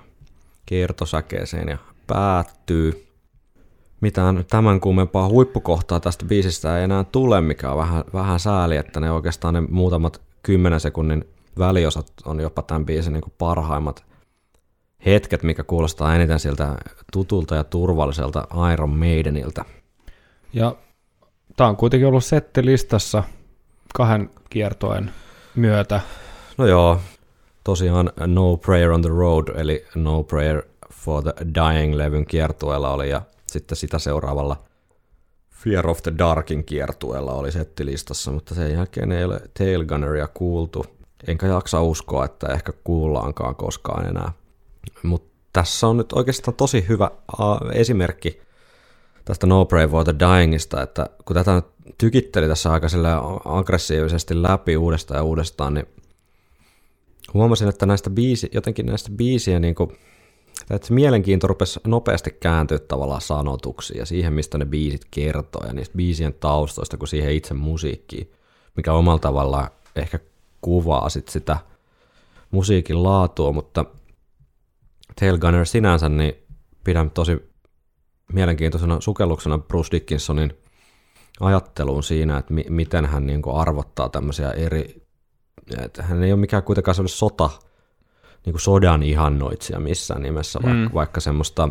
kiertosäkeeseen ja päättyy. Mitään tämän kummempaa huippukohtaa tästä biisistä ei enää tule, mikä on vähän, vähän sääli, että ne oikeastaan ne muutamat kymmenen sekunnin väliosat on jopa tämän biisin niin parhaimmat hetket, mikä kuulostaa eniten siltä tutulta ja turvalliselta Iron Maideniltä. Ja tämä on kuitenkin ollut settilistassa kahden kiertoen myötä. No joo, tosiaan No Prayer on the Road, eli No Prayer for the Dying-levyn kiertueella oli, ja sitten sitä seuraavalla Fear of the Darkin kiertueella oli settilistassa, mutta sen jälkeen ei ole Tail Gunneria kuultu. Enkä jaksa uskoa, että ehkä kuullaankaan koskaan enää. Mutta tässä on nyt oikeastaan tosi hyvä esimerkki tästä No Prayer for the Dyingista, että kun tätä nyt tykitteli tässä aika aggressiivisesti läpi uudestaan ja uudestaan, niin huomasin, että näistä biisi, jotenkin näistä biisien niin kuin, että mielenkiinto rupesi nopeasti kääntyä tavallaan sanotuksiin ja siihen, mistä ne biisit kertoo ja niistä biisien taustoista kuin siihen itse musiikkiin, mikä omalla tavallaan ehkä kuvaa sit sitä musiikin laatua, mutta Tail Gunner sinänsä niin pidän tosi mielenkiintoisena sukelluksena Bruce Dickinsonin ajatteluun siinä, että mi- miten hän niin arvottaa tämmöisiä eri, että hän ei ole mikään kuitenkaan sellainen sota, niin kuin sodan ihannoitsija missään nimessä, vaikka, Mm. vaikka semmoista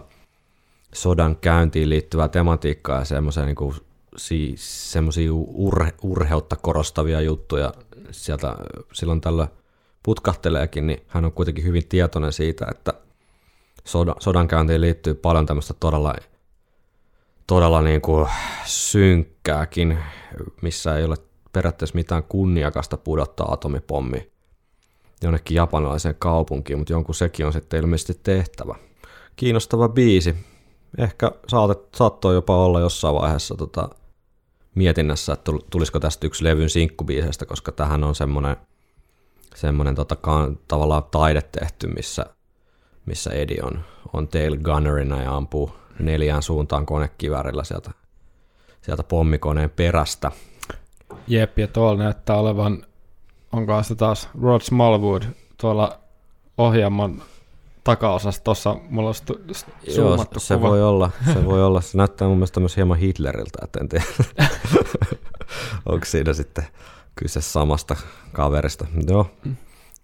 sodan käyntiin liittyvää tematiikkaa ja semmoisia niin kuin, siis semmoisia urhe, urheutta korostavia juttuja sieltä silloin tällä putkahteleekin, niin hän on kuitenkin hyvin tietoinen siitä, että sodan, sodan käyntiin liittyy paljon tämmöistä todella, todella niin kuin synkkääkin, missä ei ole periaatteessa mitään kunniakasta pudottaa atomipommi jonnekin japanilaiseen kaupunkiin, mutta jonkun sekin on sitten ilmeisesti tehtävä. Kiinnostava biisi. Ehkä saatet, saattoi jopa olla jossain vaiheessa tota, mietinnässä, että tul- tulisiko tästä yksi levyn sinkkubiisestä, koska tähän on semmoinen, semmoinen tota, tavallaan taide tehty, missä, missä Eddie on, on tail gunnerina ja ampuu neljään suuntaan konekivärillä sieltä, sieltä pommikoneen perästä. Jep, ja tuolla näyttää olevan, onko se taas Rod Smallwood tuolla ohjelman takaosassa, tuossa mulla on stu, stu, Joo, se kuva. voi olla. Se voi olla. Se näyttää mun mielestä myös hieman Hitleriltä, että en tiedä. Onko siinä sitten kyse samasta kaverista. Joo.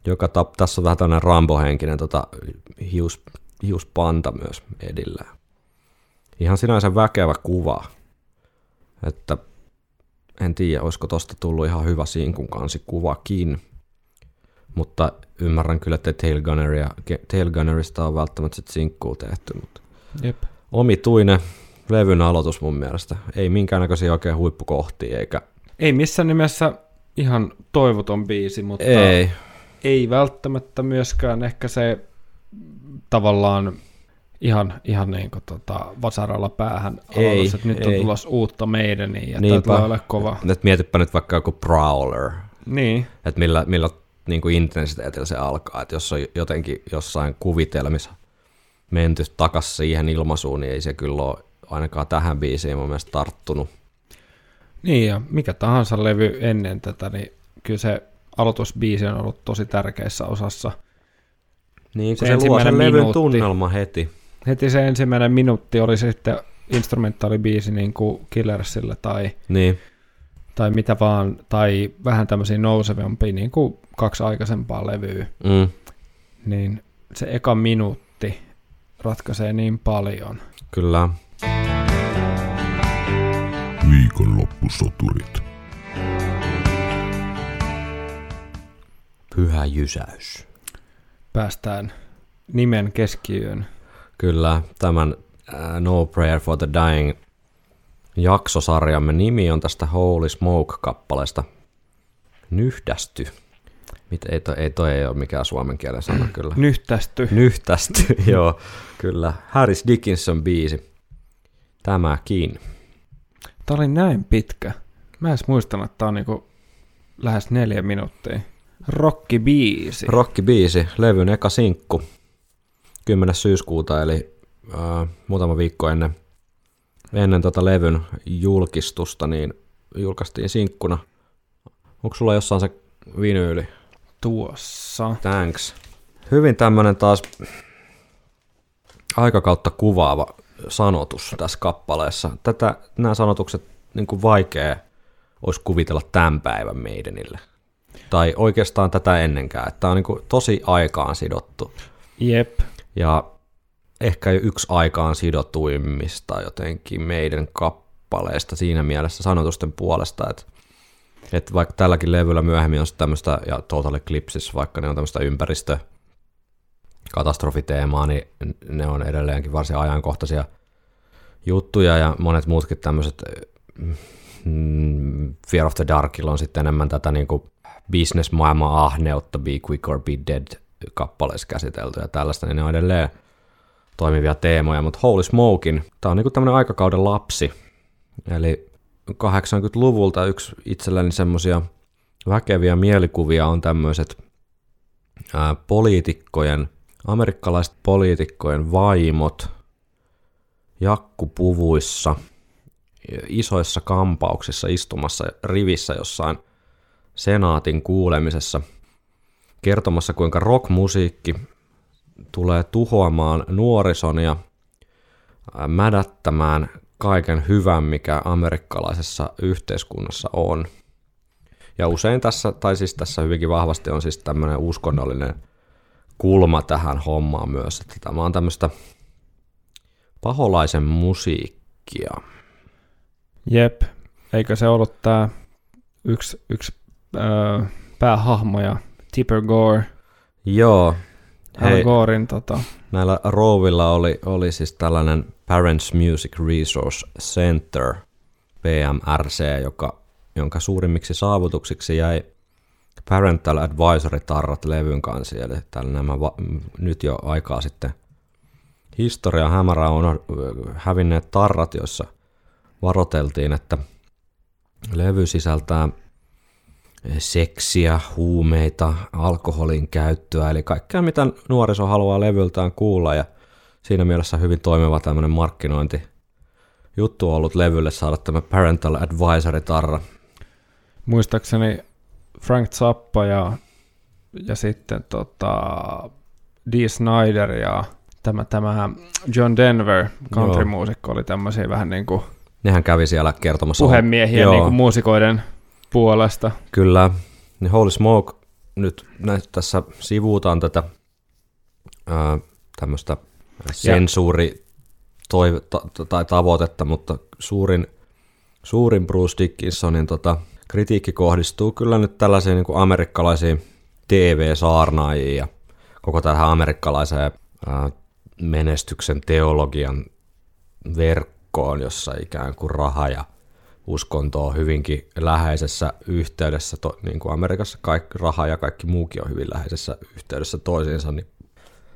Joka tap, tässä on vähän tämmöinen Rambo-henkinen tota, hius, hiuspanta myös edillä. Ihan sinänsä väkevä kuva. Että en tiedä, olisiko tosta tullut ihan hyvä sinkun kansi kuvakin. Mutta ymmärrän kyllä, että Tail, Gunneria, Tail Gunnerista on välttämättä sinkkuu tehty, mutta Jep. omituinen levyn aloitus mun mielestä. Ei minkäännäköisiä oikein huippukohtia, eikä... Ei missään nimessä ihan toivoton biisi, mutta Ei. ei välttämättä myöskään ehkä se tavallaan ihan, ihan niin kuin tota vasaralla päähän Ei, aloitus, että nyt on ei. tulossa uutta meidän ja tämä Niinpä. tulee ole kova. Nyt mietipä nyt vaikka joku Prowler, Niin, että millä, millä niin kuin intensiteetillä se alkaa. Että jos on jotenkin jossain kuvitelmissa menty takas siihen ilmaisuun, niin ei se kyllä ole ainakaan tähän biisiin mun mielestä tarttunut. niin ja mikä tahansa levy ennen tätä, niin kyllä se aloitusbiisi on ollut tosi tärkeässä osassa. Niin, Se kun se, se luo sen ensimmäinen levyn tunnelma heti. Heti se ensimmäinen minuutti oli sitten instrumentaalibiisi niin kuin Killersille tai, Niin, tai mitä vaan, tai vähän tämmöisiä nousevampia niin kuin kaksi aikaisempaa levyä. mm, niin se eka minuutti ratkaisee niin paljon. kyllä. Viikonloppusoturit. Pyhä jysäys. Päästään nimen keskiöön. Kyllä, tämän uh, No Prayer for the Dying jaksosarjamme nimi on tästä Holy Smoke-kappaleesta Nyhdästy. Mit, ei, toi, ei toi ei ole mikään suomen kielen sana kyllä. Nyhtästy. Nyhtästy, joo, kyllä. Harris Dickinson biisi. Tämäkin. Tämä oli näin pitkä. Mä en edes muistanut, että tämä on niinku lähes neljä minuuttia. Rockibiisi. Rockibiisi, levyn eka sinkku. 10. syyskuuta, eli äh, muutama viikko ennen, ennen tota levyn julkistusta, niin julkaistiin sinkkuna. Onko sulla jossain se vinyyli? Tuossa. Thanks. Hyvin tämmönen taas aikakautta kuvaava sanotus tässä kappaleessa. Tätä, nämä sanotukset niin kuin vaikea olisi kuvitella tämän päivän meidenille. Tai oikeastaan tätä ennenkään. Tämä on niin kuin tosi aikaan sidottu. Jep. Ja ehkä yksi aikaan sidotuimmista jotenkin meidän kappaleista siinä mielessä sanotusten puolesta, että, että vaikka tälläkin levyllä myöhemmin on tämmöistä, ja Total Eclipses, vaikka ne on tämmöistä ympäristö katastrofiteemaa, niin ne on edelleenkin varsin ajankohtaisia juttuja ja monet muutkin tämmöiset mm, Fear of the Darkilla on sitten enemmän tätä niin kuin business-maailman ahneutta Be Quick or Be Dead kappaleissa käsitelty ja tällaista, niin ne on edelleen toimivia teemoja, mutta Holy Smokin, tämä on niinku tämmöinen aikakauden lapsi, eli 80-luvulta yksi itselleni semmoisia väkeviä mielikuvia on tämmöiset poliitikkojen, amerikkalaiset poliitikkojen vaimot jakkupuvuissa, isoissa kampauksissa istumassa rivissä jossain senaatin kuulemisessa kertomassa, kuinka rockmusiikki tulee tuhoamaan nuorison ja ää, mädättämään kaiken hyvän, mikä amerikkalaisessa yhteiskunnassa on. Ja usein tässä, tai siis tässä hyvinkin vahvasti on siis tämmöinen uskonnollinen kulma tähän hommaan myös, että tämä on tämmöistä paholaisen musiikkia. Jep. Eikö se ollut tämä yksi, yksi öö, päähahmoja, Tipper Gore, Joo, Al hei, Gorein tota, näillä Rovilla oli, oli siis tällainen Parents Music Resource Center, PMRC, joka, jonka suurimmiksi saavutuksiksi jäi Parental Advisory-tarrat levyn kanssa, eli täällä nämä va- nyt jo aikaa sitten historia hämärä on hävinneet tarrat, joissa varoteltiin, että levy sisältää seksiä, huumeita, alkoholin käyttöä, eli kaikkea mitä nuoriso haluaa levyltään kuulla ja siinä mielessä hyvin toimiva tämmöinen markkinointi juttu on ollut levylle saada tämä Parental Advisory-tarra. Muistaakseni Frank Zappa ja, ja sitten tota, Dee Snyder ja tämä, tämä John Denver, country-muusikko, oli tämmöisiä vähän niin kuin Nehän kävi siellä kertomassa. puhemiehiä niin kuin muusikoiden puolesta. Kyllä, niin Holy Smoke nyt tässä sivuutaan tätä ää, tämmöistä sensuuri toive, ta, tai tavoitetta, mutta suurin, suurin Bruce Dickinsonin tota, kritiikki kohdistuu kyllä nyt tällaisiin niin kuin amerikkalaisiin TV-saarnaajiin ja koko tähän amerikkalaiseen ää, menestyksen teologian verkkoon, jossa ikään kuin raha ja uskonto on hyvinkin läheisessä yhteydessä, to, niin kuin Amerikassa kaikki, raha ja kaikki muukin on hyvin läheisessä yhteydessä toisiinsa, niin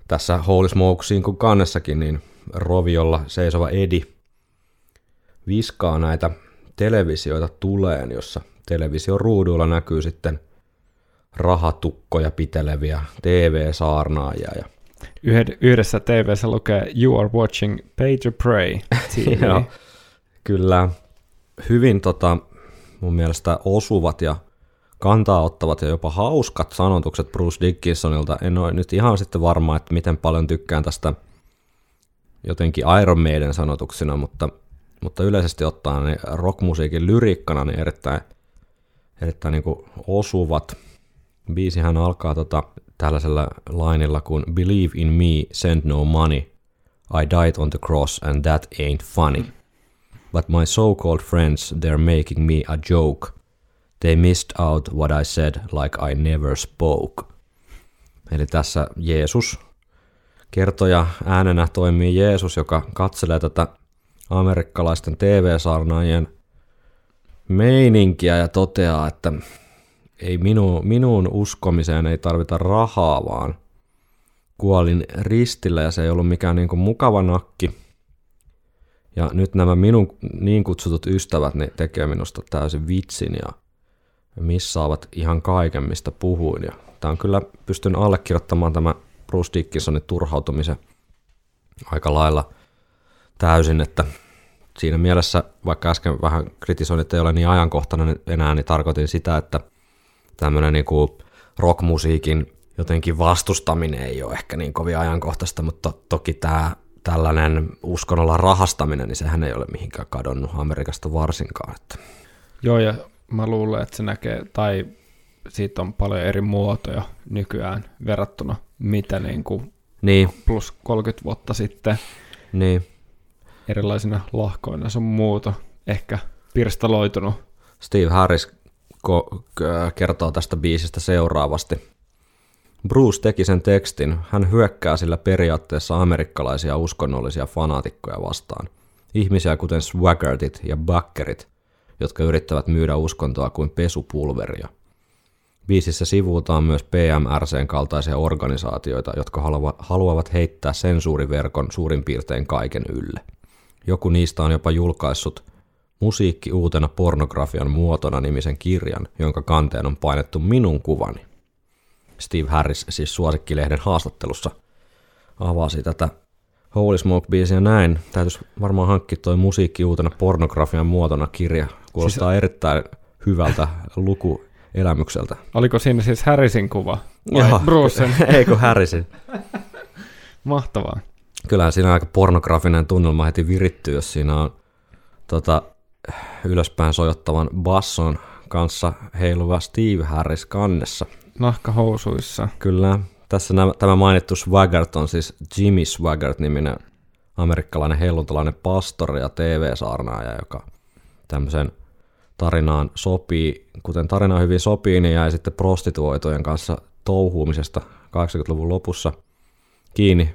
tässä Holy Smokesiin kuin kannessakin, niin roviolla seisova Edi viskaa näitä televisioita tuleen, jossa television ruuduilla näkyy sitten rahatukkoja piteleviä TV-saarnaajia ja Yhdessä TVssä lukee You are watching Pay to Pray. Joo, kyllä hyvin tota, mun mielestä osuvat ja kantaa ottavat ja jopa hauskat sanotukset Bruce Dickinsonilta. En ole nyt ihan sitten varma, että miten paljon tykkään tästä jotenkin Iron Maiden sanotuksina, mutta, mutta yleisesti ottaen niin rockmusiikin lyriikkana niin erittäin, erittäin niin osuvat. Biisihän alkaa tota, tällaisella lainilla kuin Believe in me, send no money. I died on the cross and that ain't funny. But my so-called friends, they're making me a joke. They missed out what I said like I never spoke. Eli tässä Jeesus, kertoja äänenä toimii Jeesus, joka katselee tätä amerikkalaisten TV-saarnaajien meininkiä ja toteaa, että ei minu, minun uskomiseen ei tarvita rahaa, vaan kuolin ristillä ja se ei ollut mikään niin kuin mukava nakki. Ja nyt nämä minun niin kutsutut ystävät ne tekee minusta täysin vitsin ja missaavat ihan kaiken, mistä puhuin. Ja tämä on kyllä, pystyn allekirjoittamaan tämä Bruce Dickinsonin turhautumisen aika lailla täysin, että siinä mielessä, vaikka äsken vähän kritisoin, että ei ole niin ajankohtainen enää, niin tarkoitin sitä, että tämmöinen niin rockmusiikin jotenkin vastustaminen ei ole ehkä niin kovin ajankohtaista, mutta toki tämä tällainen uskonnolla rahastaminen, niin sehän ei ole mihinkään kadonnut Amerikasta varsinkaan. Että. Joo, ja mä luulen, että se näkee, tai siitä on paljon eri muotoja nykyään verrattuna mitä niin kuin Niin, plus 30 vuotta sitten niin. erilaisina lahkoina sun muuta ehkä pirstaloitunut. Steve Harris ko- kertoo tästä biisistä seuraavasti. Bruce teki sen tekstin. Hän hyökkää sillä periaatteessa amerikkalaisia uskonnollisia fanaatikkoja vastaan. Ihmisiä kuten Swaggertit ja Buckerit, jotka yrittävät myydä uskontoa kuin pesupulveria. Biisissä sivuutaan myös PMRCn kaltaisia organisaatioita, jotka halua- haluavat heittää sensuuriverkon suurin piirtein kaiken ylle. Joku niistä on jopa julkaissut Musiikki uutena pornografian muotona nimisen kirjan, jonka kanteen on painettu minun kuvani. Steve Harris siis suosikkilehden haastattelussa avasi tätä Holy Smoke-biisiä näin. Täytyisi varmaan hankkia toi musiikki uutena pornografian muotona kirja. Kuulostaa siis... erittäin hyvältä lukuelämykseltä. Oliko siinä siis Harrisin kuva? Vai Brucen? Eikö Harrisin? Mahtavaa. Kyllähän siinä aika pornografinen tunnelma heti virittyy, jos siinä on tota, ylöspäin sojottavan basson kanssa heiluva Steve Harris kannessa. Nahkahousuissa. Kyllä. Tässä nämä, tämä mainittu Swaggart on siis Jimmy Swaggart-niminen amerikkalainen helluntalainen pastori ja TV-saarnaaja, joka tämmöisen tarinaan sopii, kuten tarina hyvin sopii, niin jäi sitten prostituoitujen kanssa touhuumisesta 80-luvun lopussa kiinni.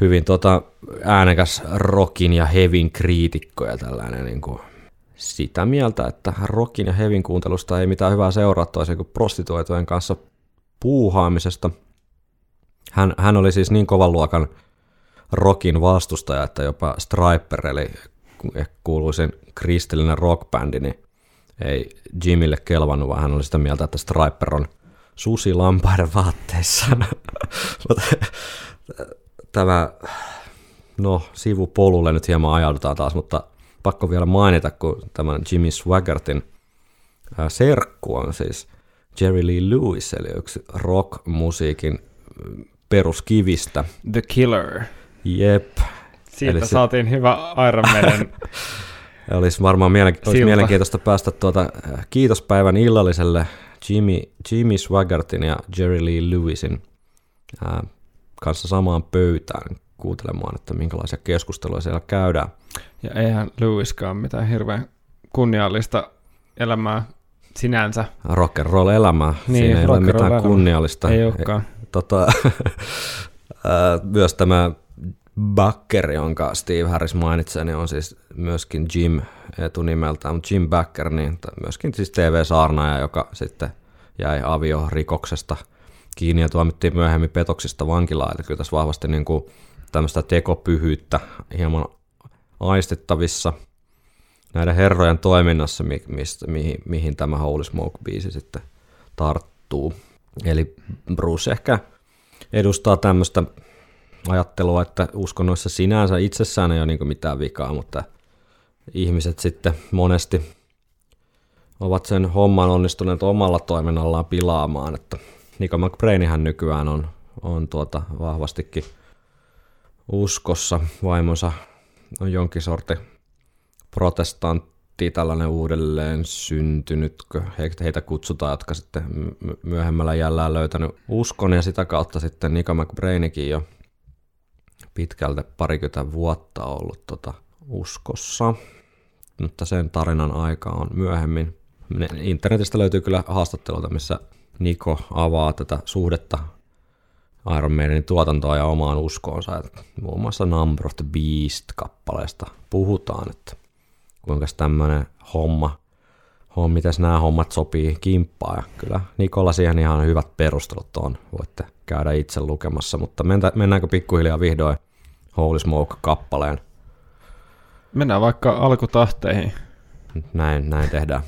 Hyvin tota äänekäs rockin ja hevin kriitikko ja tällainen niin kuin sitä mieltä, että rockin ja hevin kuuntelusta ei mitään hyvää seuraa toisin kuin prostituoitujen kanssa puuhaamisesta. Hän, hän oli siis niin kovan luokan rockin vastustaja, että jopa Striper, eli kuuluisin kristillinen rockbändi, niin ei Jimille kelvannut, vaan hän oli sitä mieltä, että Striper on susi lampaiden vaatteissa. Tämä, no sivupolulle nyt hieman ajaudutaan taas, mutta pakko vielä mainita, kun tämän Jimmy Swaggertin ää, serkku on siis Jerry Lee Lewis, eli yksi rock-musiikin mm, peruskivistä. The Killer. Jep. Siitä Eli se... se- saatiin hyvä Iron Maiden. Olisi varmaan mielen, olisi mielenkiintoista päästä tuota äh, kiitospäivän illalliselle Jimmy, Jimmy Swaggertin ja Jerry Lee Lewisin ää, kanssa samaan pöytään kuuntelemaan, että minkälaisia keskusteluja siellä käydään. ja eihän Lewiskaan mitään hirveän kunniallista elämää sinänsä. Rock and roll elämää, Niin, siinä ei ole mitään elämää. kunniallista. Ei olekaan. Tota, ää, myös tämä Backer, jonka Steve Harris mainitsee, niin on siis myöskin Jim etunimeltään, mutta Jim Backer, niin myöskin siis TV-saarnaaja, joka sitten jäi aviorikoksesta kiinni ja tuomittiin myöhemmin petoksista vankilaan. Eli kyllä tässä vahvasti niin kuin tämmöistä tekopyhyyttä hieman aistettavissa näiden herrojen toiminnassa, mi- mistä, mihin, mihin tämä Holy Smoke-biisi sitten tarttuu. Eli Bruce ehkä edustaa tämmöistä ajattelua, että uskonnoissa sinänsä itsessään ei ole niin mitään vikaa, mutta ihmiset sitten monesti ovat sen homman onnistuneet omalla toiminnallaan pilaamaan, että Nico McBrainihän nykyään on, on tuota vahvastikin uskossa, vaimonsa on jonkin sorti protestantti, tällainen uudelleen syntynytkö, He- heitä kutsutaan, jotka sitten my- myöhemmällä jällään löytänyt uskon. Ja sitä kautta sitten Nico McBrainikin jo pitkältä parikymmentä vuotta ollut tota uskossa, mutta sen tarinan aika on myöhemmin. Ne- Internetistä löytyy kyllä haastatteluita, missä Niko avaa tätä suhdetta Iron Maidenin tuotantoa ja omaan uskoonsa. Et muun muassa Number of the Beast-kappaleesta puhutaan, että kuinka tämmöinen homma, homma, miten nämä hommat sopii kimppaan. Ja kyllä Nikolla siihen ihan hyvät perustelut on, voitte käydä itse lukemassa, mutta mentä, mennäänkö pikkuhiljaa vihdoin Holy Smoke-kappaleen? Mennään vaikka alkutahteihin. Näin, näin tehdään.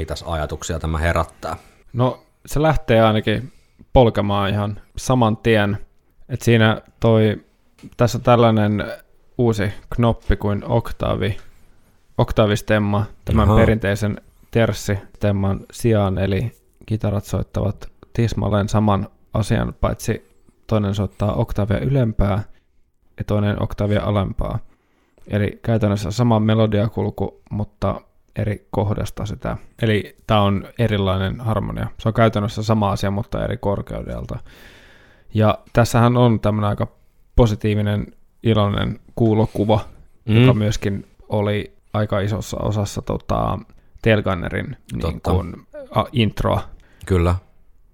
Mitäs ajatuksia tämä herättää? No se lähtee ainakin polkemaan ihan saman tien. Et siinä toi, tässä on tällainen uusi knoppi kuin oktavi, oktavistemma tämän Ahaa. perinteisen terssistemman sijaan, eli kitarat soittavat tismalleen saman asian, paitsi toinen soittaa oktavia ylempää ja toinen oktavia alempaa. Eli käytännössä sama melodiakulku, mutta eri kohdasta sitä. Eli tämä on erilainen harmonia. Se on käytännössä sama asia, mutta eri korkeudelta. Ja tässähän on tämmöinen aika positiivinen, iloinen kuulokuva, mm. joka myöskin oli aika isossa osassa tota, Telgunnerin niin kuin, a, introa. Kyllä.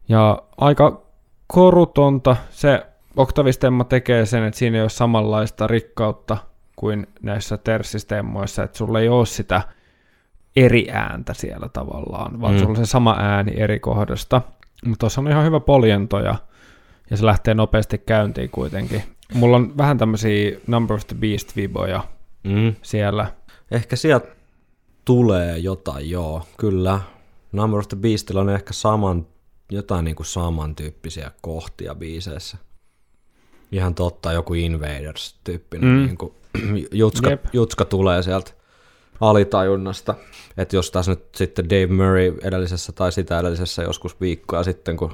Ja aika korutonta se oktavistemma tekee sen, että siinä ei ole samanlaista rikkautta kuin näissä terssistemmoissa, että sulla ei ole sitä eri ääntä siellä tavallaan, vaan Mm. sulla on se sama ääni eri kohdasta. Mutta tuossa on ihan hyvä poljento ja, ja se lähtee nopeasti käyntiin kuitenkin. Mulla on vähän tämmöisiä Number of the Beast-viboja Mm. siellä. Ehkä sieltä tulee jotain, joo, kyllä. Number of the Beastillä on ehkä saman, jotain niin kuin samantyyppisiä kohtia biiseissä. Ihan totta, joku Invaders-tyyppinen Mm. mm. niin kuin, jutska, Jep. jutska tulee sieltä alitajunnasta. Että jos taas nyt sitten Dave Murray edellisessä tai sitä edellisessä joskus viikkoa sitten, kun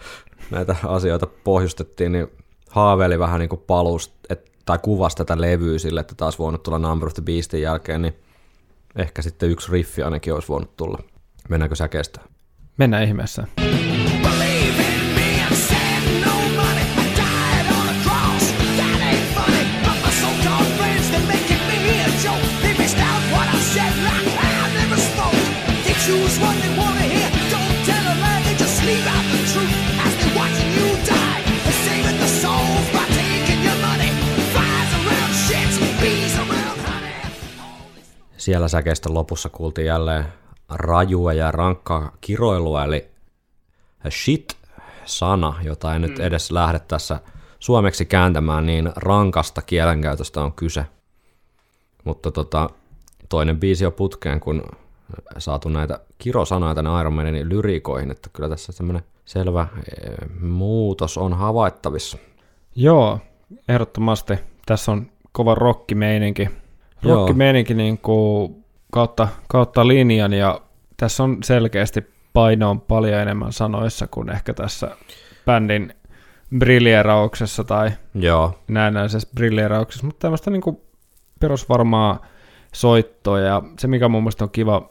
näitä asioita pohjustettiin, niin haaveili vähän niin kuin palusta, et, tai kuvasi tätä levyä sille, että taas voinut tulla Number of the Beastin jälkeen, niin ehkä sitten yksi riffi ainakin olisi voinut tulla. Mennäänkö säkeistä? Mennään ihmeessä. Believe choose what they wanna hear. Don't tell a lie, they just leave out the truth. As they're watching you die, they're saving the souls by taking your money. Flies around shits, bees around honey. Siellä säkeistön lopussa kuultiin jälleen rajua ja rankkaa kiroilua, eli shit-sana, jota ei nyt edes lähde tässä suomeksi kääntämään, niin rankasta kielenkäytöstä on kyse. Mutta tota, toinen biisi on putkeen, kun saatu näitä kirosanoja tänne Iron Maidenin lyriikoihin, että kyllä tässä semmoinen selvä eh, muutos on havaittavissa. Joo, ehdottomasti. Tässä on kova rockimeininki. Joo. Rockimeininki niin kuin kautta, kautta linjan ja tässä on selkeästi paino on paljon enemmän sanoissa kuin ehkä tässä bändin briljerauksessa tai Joo, näennäisessä briljerauksessa, mutta tämmöistä niin kuin perusvarmaa soittoa ja se mikä mun mielestä on kiva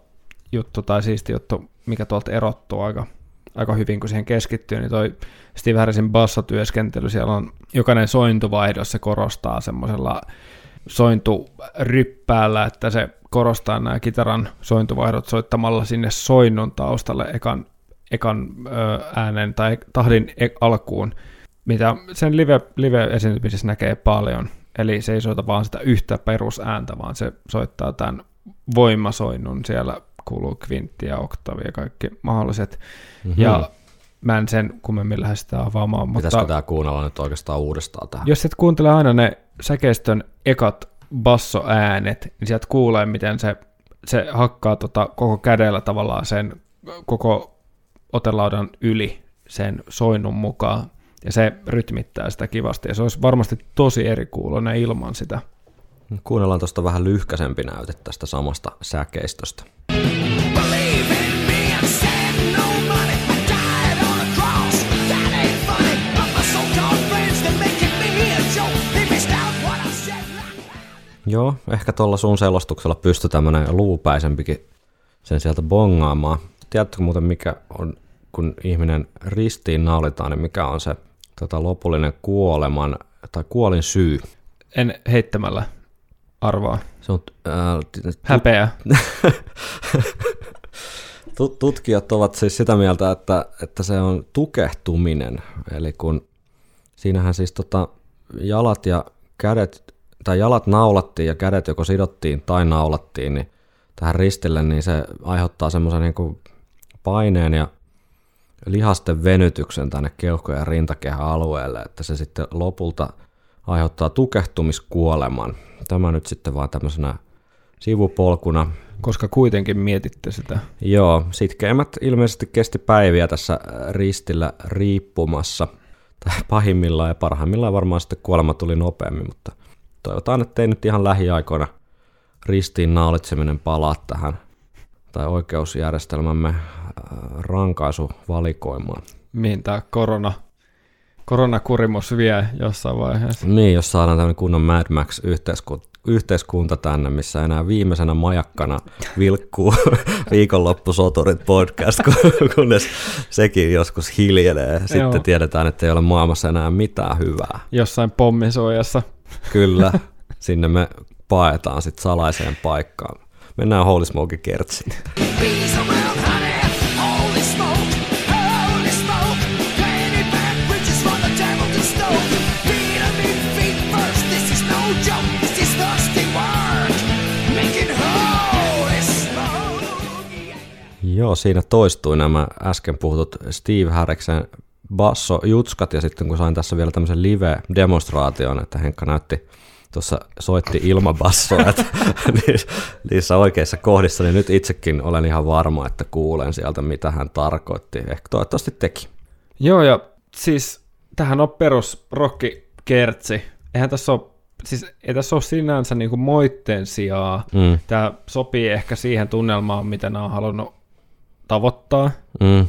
juttu tai siisti juttu, mikä tuolta erottuu aika, aika hyvin, kun siihen keskittyy, niin toi Steve Harrisin bassotyöskentely, siellä on jokainen sointuvaihdos, se korostaa semmoisella sointuryppäällä, että se korostaa nämä kitaran sointuvaihdot soittamalla sinne soinnun taustalle ekan, ekan äänen tai tahdin e- alkuun, mitä sen live, live-esiintymisessä näkee paljon. Eli se ei soita vaan sitä yhtä perusääntä, vaan se soittaa tämän voimasoinnun. Siellä kuuluu kvintti ja oktavi ja kaikki mahdolliset. Mm-hmm. Ja mä en sen kummemmin lähde sitä avaamaan. Pitäisikö mutta tämä kuunnella nyt oikeastaan uudestaan tähän? jos et kuuntele aina ne säkeistön ekat bassoäänet, niin sieltä kuulee, miten se, se hakkaa tota koko kädellä tavallaan sen koko otelaudan yli sen soinnun mukaan. Ja se rytmittää sitä kivasti. Ja se olisi varmasti tosi eri kuuloinen ilman sitä. Kuunnellaan tuosta vähän lyhkäsempi näyte tästä samasta säkeistöstä. Joo, ehkä tuolla sun selostuksella pystyy tämmönen luupäisempikin sen sieltä bongaamaan. Tiedätkö muuten mikä on, kun ihminen ristiin naulitaan, niin mikä on se tota, lopullinen kuoleman tai kuolin syy? En heittämällä arvaa. Se on, t- Häpeä. Tu- tutkijat ovat siis sitä mieltä, että, että se on tukehtuminen, eli kun siinähän siis tota, jalat ja kädet, tai jalat naulattiin ja kädet joko sidottiin tai naulattiin, niin tähän ristille, niin se aiheuttaa semmoisen niin paineen ja lihasten venytyksen tänne keuhko- ja rintakehän alueelle, että se sitten lopulta aiheuttaa tukehtumiskuoleman. Tämä nyt sitten vaan tämmöisenä sivupolkuna Koska kuitenkin mietitte sitä. Joo, sitkeimmät ilmeisesti kesti päiviä tässä ristillä riippumassa. Tai pahimmillaan ja parhaimmillaan varmaan sitten kuolema tuli nopeammin, mutta toivotaan, että ei nyt ihan lähiaikoina ristiin naulitseminen palaa tähän tai oikeusjärjestelmämme äh, rankaisuvalikoimaan. Mihin tämä korona, koronakurimus vie jossain vaiheessa. Niin, jos saadaan tämmöinen kunnon Mad Max yhteiskunta, yhteiskunta tänne, missä enää viimeisenä majakkana vilkkuu viikonloppusoturit podcast, kun- kunnes sekin joskus hiljenee. Sitten Joo. tiedetään, että ei ole maailmassa enää mitään hyvää. Jossain pommisuojassa. Kyllä, sinne me paetaan sitten salaiseen paikkaan. Mennään Holy Smoke kertsiin. Joo, siinä toistui nämä äsken puhutut Steve Harriksen basso-jutskat, ja sitten kun sain tässä vielä tämmöisen live-demonstraation, että Henkka näytti, tuossa soitti ilmabassoa, että niissä- oikeissa kohdissa, niin nyt itsekin olen ihan varma, että kuulen sieltä, mitä hän tarkoitti. Ehkä toivottavasti teki. Joo, ja siis tähän on perus rockikertsi. Eihän tässä ole, siis ei tässä ole sinänsä niin kuin moitteen sijaa. Mm, Tämä sopii ehkä siihen tunnelmaan, mitä nämä on halunnut tavoittaa. mm,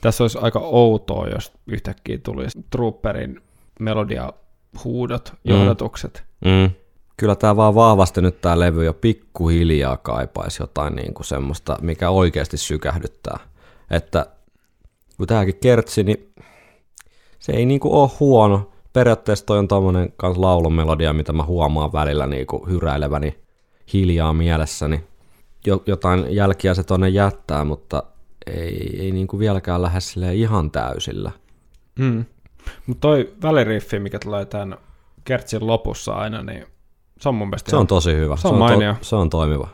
Tässä olisi aika outoa, jos yhtäkkiä tulisi Trooperin melodiahuudot, johdatukset. mm. Kyllä tämä vaan vahvasti nyt tämä levy jo pikkuhiljaa kaipaisi jotain niin kuin semmoista, mikä oikeasti sykähdyttää. Että kun tämäkin kertsi, niin se ei niinku ole huono. Periaatteessa toi on tommonen kans laulumelodia, mitä mä huomaan välillä niinku hyräileväni hiljaa mielessäni. Jo, jotain jälkiä se tonne jättää, mutta ei, ei niinku vieläkään lähde silleen ihan täysillä. Mm. Mutta toi väliriffi, mikä tulee tämän kertsin lopussa aina, niin se on mun mielestä Se on tosi hyvä. Se on mainio. To, se on toimiva.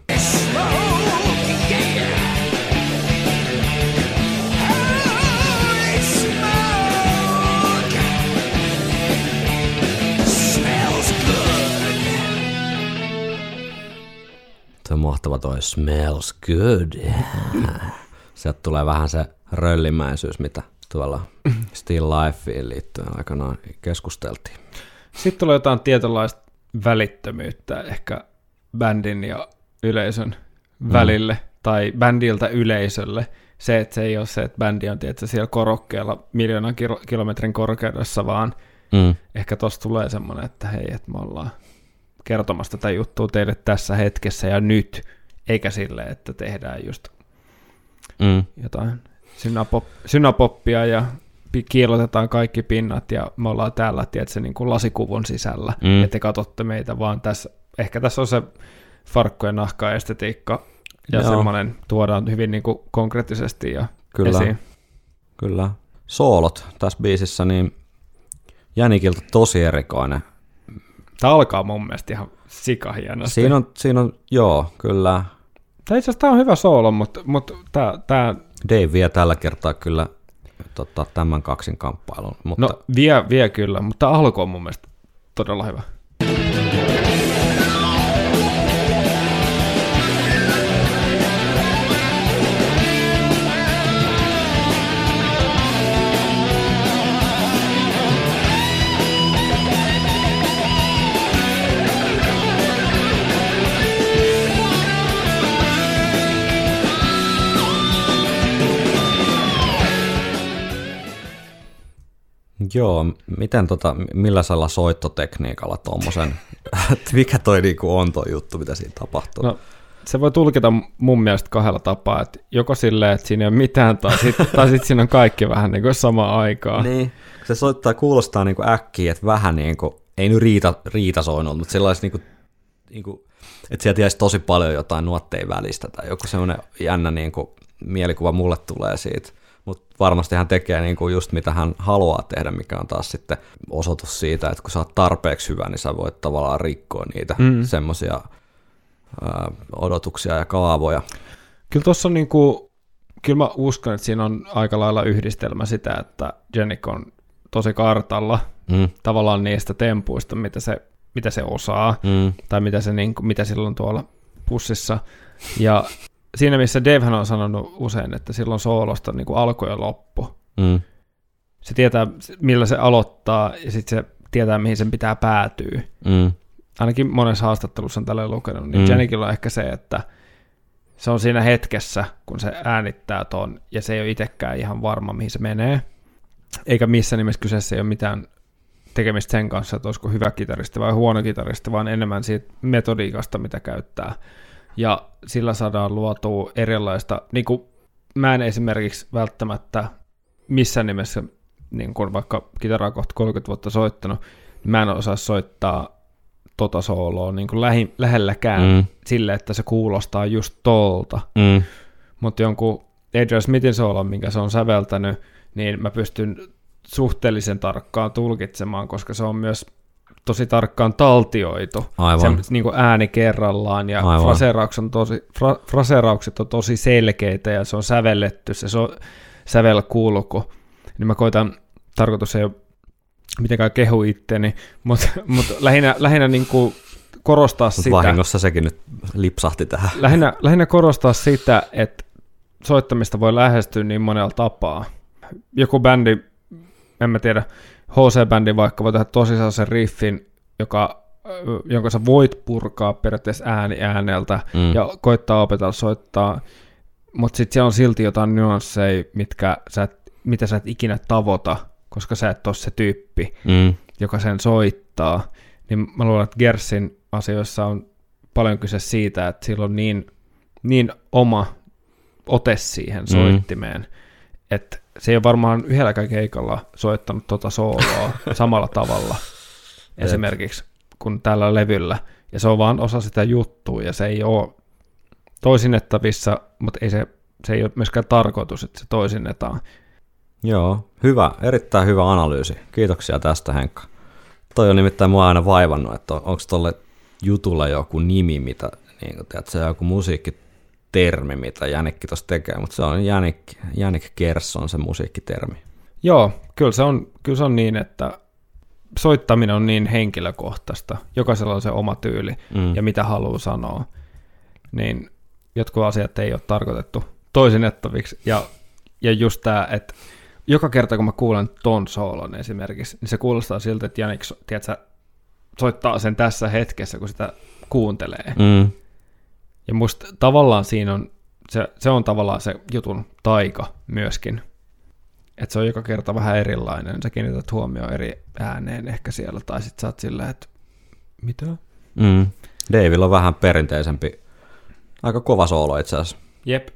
Se on mahtava toi smells good. Sieltä tulee vähän se röllimäisyys, mitä tuolla Still Lifeen liittyen aikanaan keskusteltiin. Sitten tulee jotain tietynlaista välittömyyttä ehkä bändin ja yleisön välille, tai bändiltä yleisölle. Se, että se ei ole se, että bändi on tietysti siellä korokkeella miljoonan kilo- kilometrin korkeudessa, vaan Mm. ehkä tossa tulee semmoinen, että hei, että me ollaan kertomassa tätä juttua teille tässä hetkessä ja nyt, eikä sille, että tehdään just Mm. jotain synapop, synapoppia ja kiilotetaan kaikki pinnat ja me ollaan täällä, tiedätkö, niin kuin lasikuvun sisällä Mm. ja te katsotte meitä, vaan tässä, ehkä tässä on se farkkujen nahka estetiikka ja Joo. semmoinen tuodaan hyvin niin kuin konkreettisesti ja Kyllä. esiin. Kyllä. Soolot tässä biisissä, niin Jänikiltä tosi erikoinen. Tämä alkaa mun mielestä ihan sikahienosti. Siinä on, siinä on, joo, kyllä. Tämä itse asiassa tämä on hyvä soolo, mutta, mutta tämä, tämä Dave vie tällä kertaa kyllä tota, tämän kaksin kamppailun, mutta no vie, vie kyllä, mutta tämä alku on mun mielestä todella hyvä. Joo, miten tota, millaisella soittotekniikalla tuommoisen, mikä toi niinku on toi juttu, mitä siinä tapahtuu? No, se voi tulkita mun mielestä kahdella tapaa, että joko silleen, että siinä ei ole mitään, tai sitten sit siinä on kaikki vähän niin kuin samaan aikaan. Niin. Se soittaa, kuulostaa niinku äkkiä, että vähän niinku, ei nyt riita, riita soinut, mutta sellaisi niinku, niinku, että sieltä jäisi tosi paljon jotain nuotteja välistä tai joku semmoinen jännä niinku, mielikuva mulle tulee siitä. Mutta varmasti hän tekee niinku just mitä hän haluaa tehdä, mikä on taas sitten osoitus siitä, että kun sä oot tarpeeksi hyvä, niin sä voit tavallaan rikkoa niitä Mm. mm. semmoisia odotuksia ja kaavoja. Kyllä tuossa on niin kuin, kyllä mä uskon, että siinä on aika lailla yhdistelmä sitä, että Jenik on tosi kartalla Mm. tavallaan niistä tempuista, mitä se, mitä se osaa, Mm. tai mitä, se, niin kuin, mitä sillä on tuolla pussissa. Ja siinä, missä Davehän on sanonut usein, että silloin soolosta niin kuin alku ja loppu. Mm. Se tietää, millä se aloittaa, ja sitten se tietää, mihin sen pitää päätyä. Mm. ainakin monessa haastattelussa on tällä lukenut, niin Mm. Janikilla on ehkä se, että se on siinä hetkessä, kun se äänittää ton, ja se ei ole itsekään ihan varma, mihin se menee. Eikä missään nimessä kyseessä ei ole mitään tekemistä sen kanssa, että olisiko hyvä kitaristi vai huono kitaristi, vaan enemmän siitä metodiikasta, mitä käyttää. Ja sillä saadaan luotua erilaista, niin kuin mä en esimerkiksi välttämättä missään nimessä, niin kuin vaikka kitaraa kohta 30 vuotta soittanut, niin mä en osaa soittaa tota sooloa niin kuin lähi, lähelläkään Mm. sille, että se kuulostaa just tolta. Mm. Mutta jonkun Adrian Smithin soolon, minkä se on säveltänyt, niin mä pystyn suhteellisen tarkkaan tulkitsemaan, koska se on myös tosi tarkkaan taltioitu. Aivan. Se, niin kuin ääni kerrallaan ja Aivan. fraseeraukset on, tosi, fra, fraseeraukset on tosi selkeitä ja se on sävelletty, se so, sävelkulku. Niin mä koitan, tarkoitus ei ole mitenkään kehu itteni, mutta mut lähinnä, lähinnä niin kuin korostaa Mut sitä. vahingossa sekin nyt lipsahti tähän. Lähinnä, lähinnä korostaa sitä, että soittamista voi lähestyä niin monella tapaa. Joku bändi, en mä tiedä, HC-bändi vaikka voi tehdä tosi sellaisen riffin, joka, jonka sä voit purkaa periaatteessa ääni ääneltä Mm. mm. ja koittaa opetella soittaa, mutta sitten siellä on silti jotain nyansseja, mitkä sä et, mitä sä et ikinä tavoita, koska sä et ole se tyyppi Mm. joka sen soittaa, niin mä luulen, että Gersin asioissa on paljon kyse siitä, että sillä on niin, niin oma ote siihen soittimeen, että se ei ole varmaan yhdelläkään keikalla soittanut tota sooloa samalla tavalla esimerkiksi kuin tällä levyllä. Ja se on vaan osa sitä juttua ja se ei ole toisinnettavissa, mutta ei se, se ei ole myöskään tarkoitus, että se toisinnetaan. Joo, hyvä, erittäin hyvä analyysi. Kiitoksia tästä Henkka. Toi on nimittäin mua aina vaivannut, että on- onko tolle jutulle joku nimi, mitä, niin kuin, tiedät, se on joku musiikkitermi, mitä Jänikki tuossa tekee, mutta se on Jänik, Jänik Kersson se musiikkitermi. Joo, kyllä se on, kyllä se on niin, että soittaminen on niin henkilökohtaista. Jokaisella on se oma tyyli Mm. ja mitä haluaa sanoa. Niin jotkut asiat ei ole tarkoitettu toisinnettaviksi. Ja, ja just tämä, että joka kerta kun mä kuulen ton soolon esimerkiksi, niin se kuulostaa siltä, että Janik tiedätkö, soittaa sen tässä hetkessä, kun sitä kuuntelee. Mm. Ja musta tavallaan siinä on, se, se on tavallaan se jutun taika myöskin. Että se on joka kerta vähän erilainen. Sä kiinnität huomioon eri ääneen ehkä siellä, tai sit sä oot silleen, että mitä? Mm. Davilla on vähän perinteisempi, aika kova soolo itse asiassa. Jep.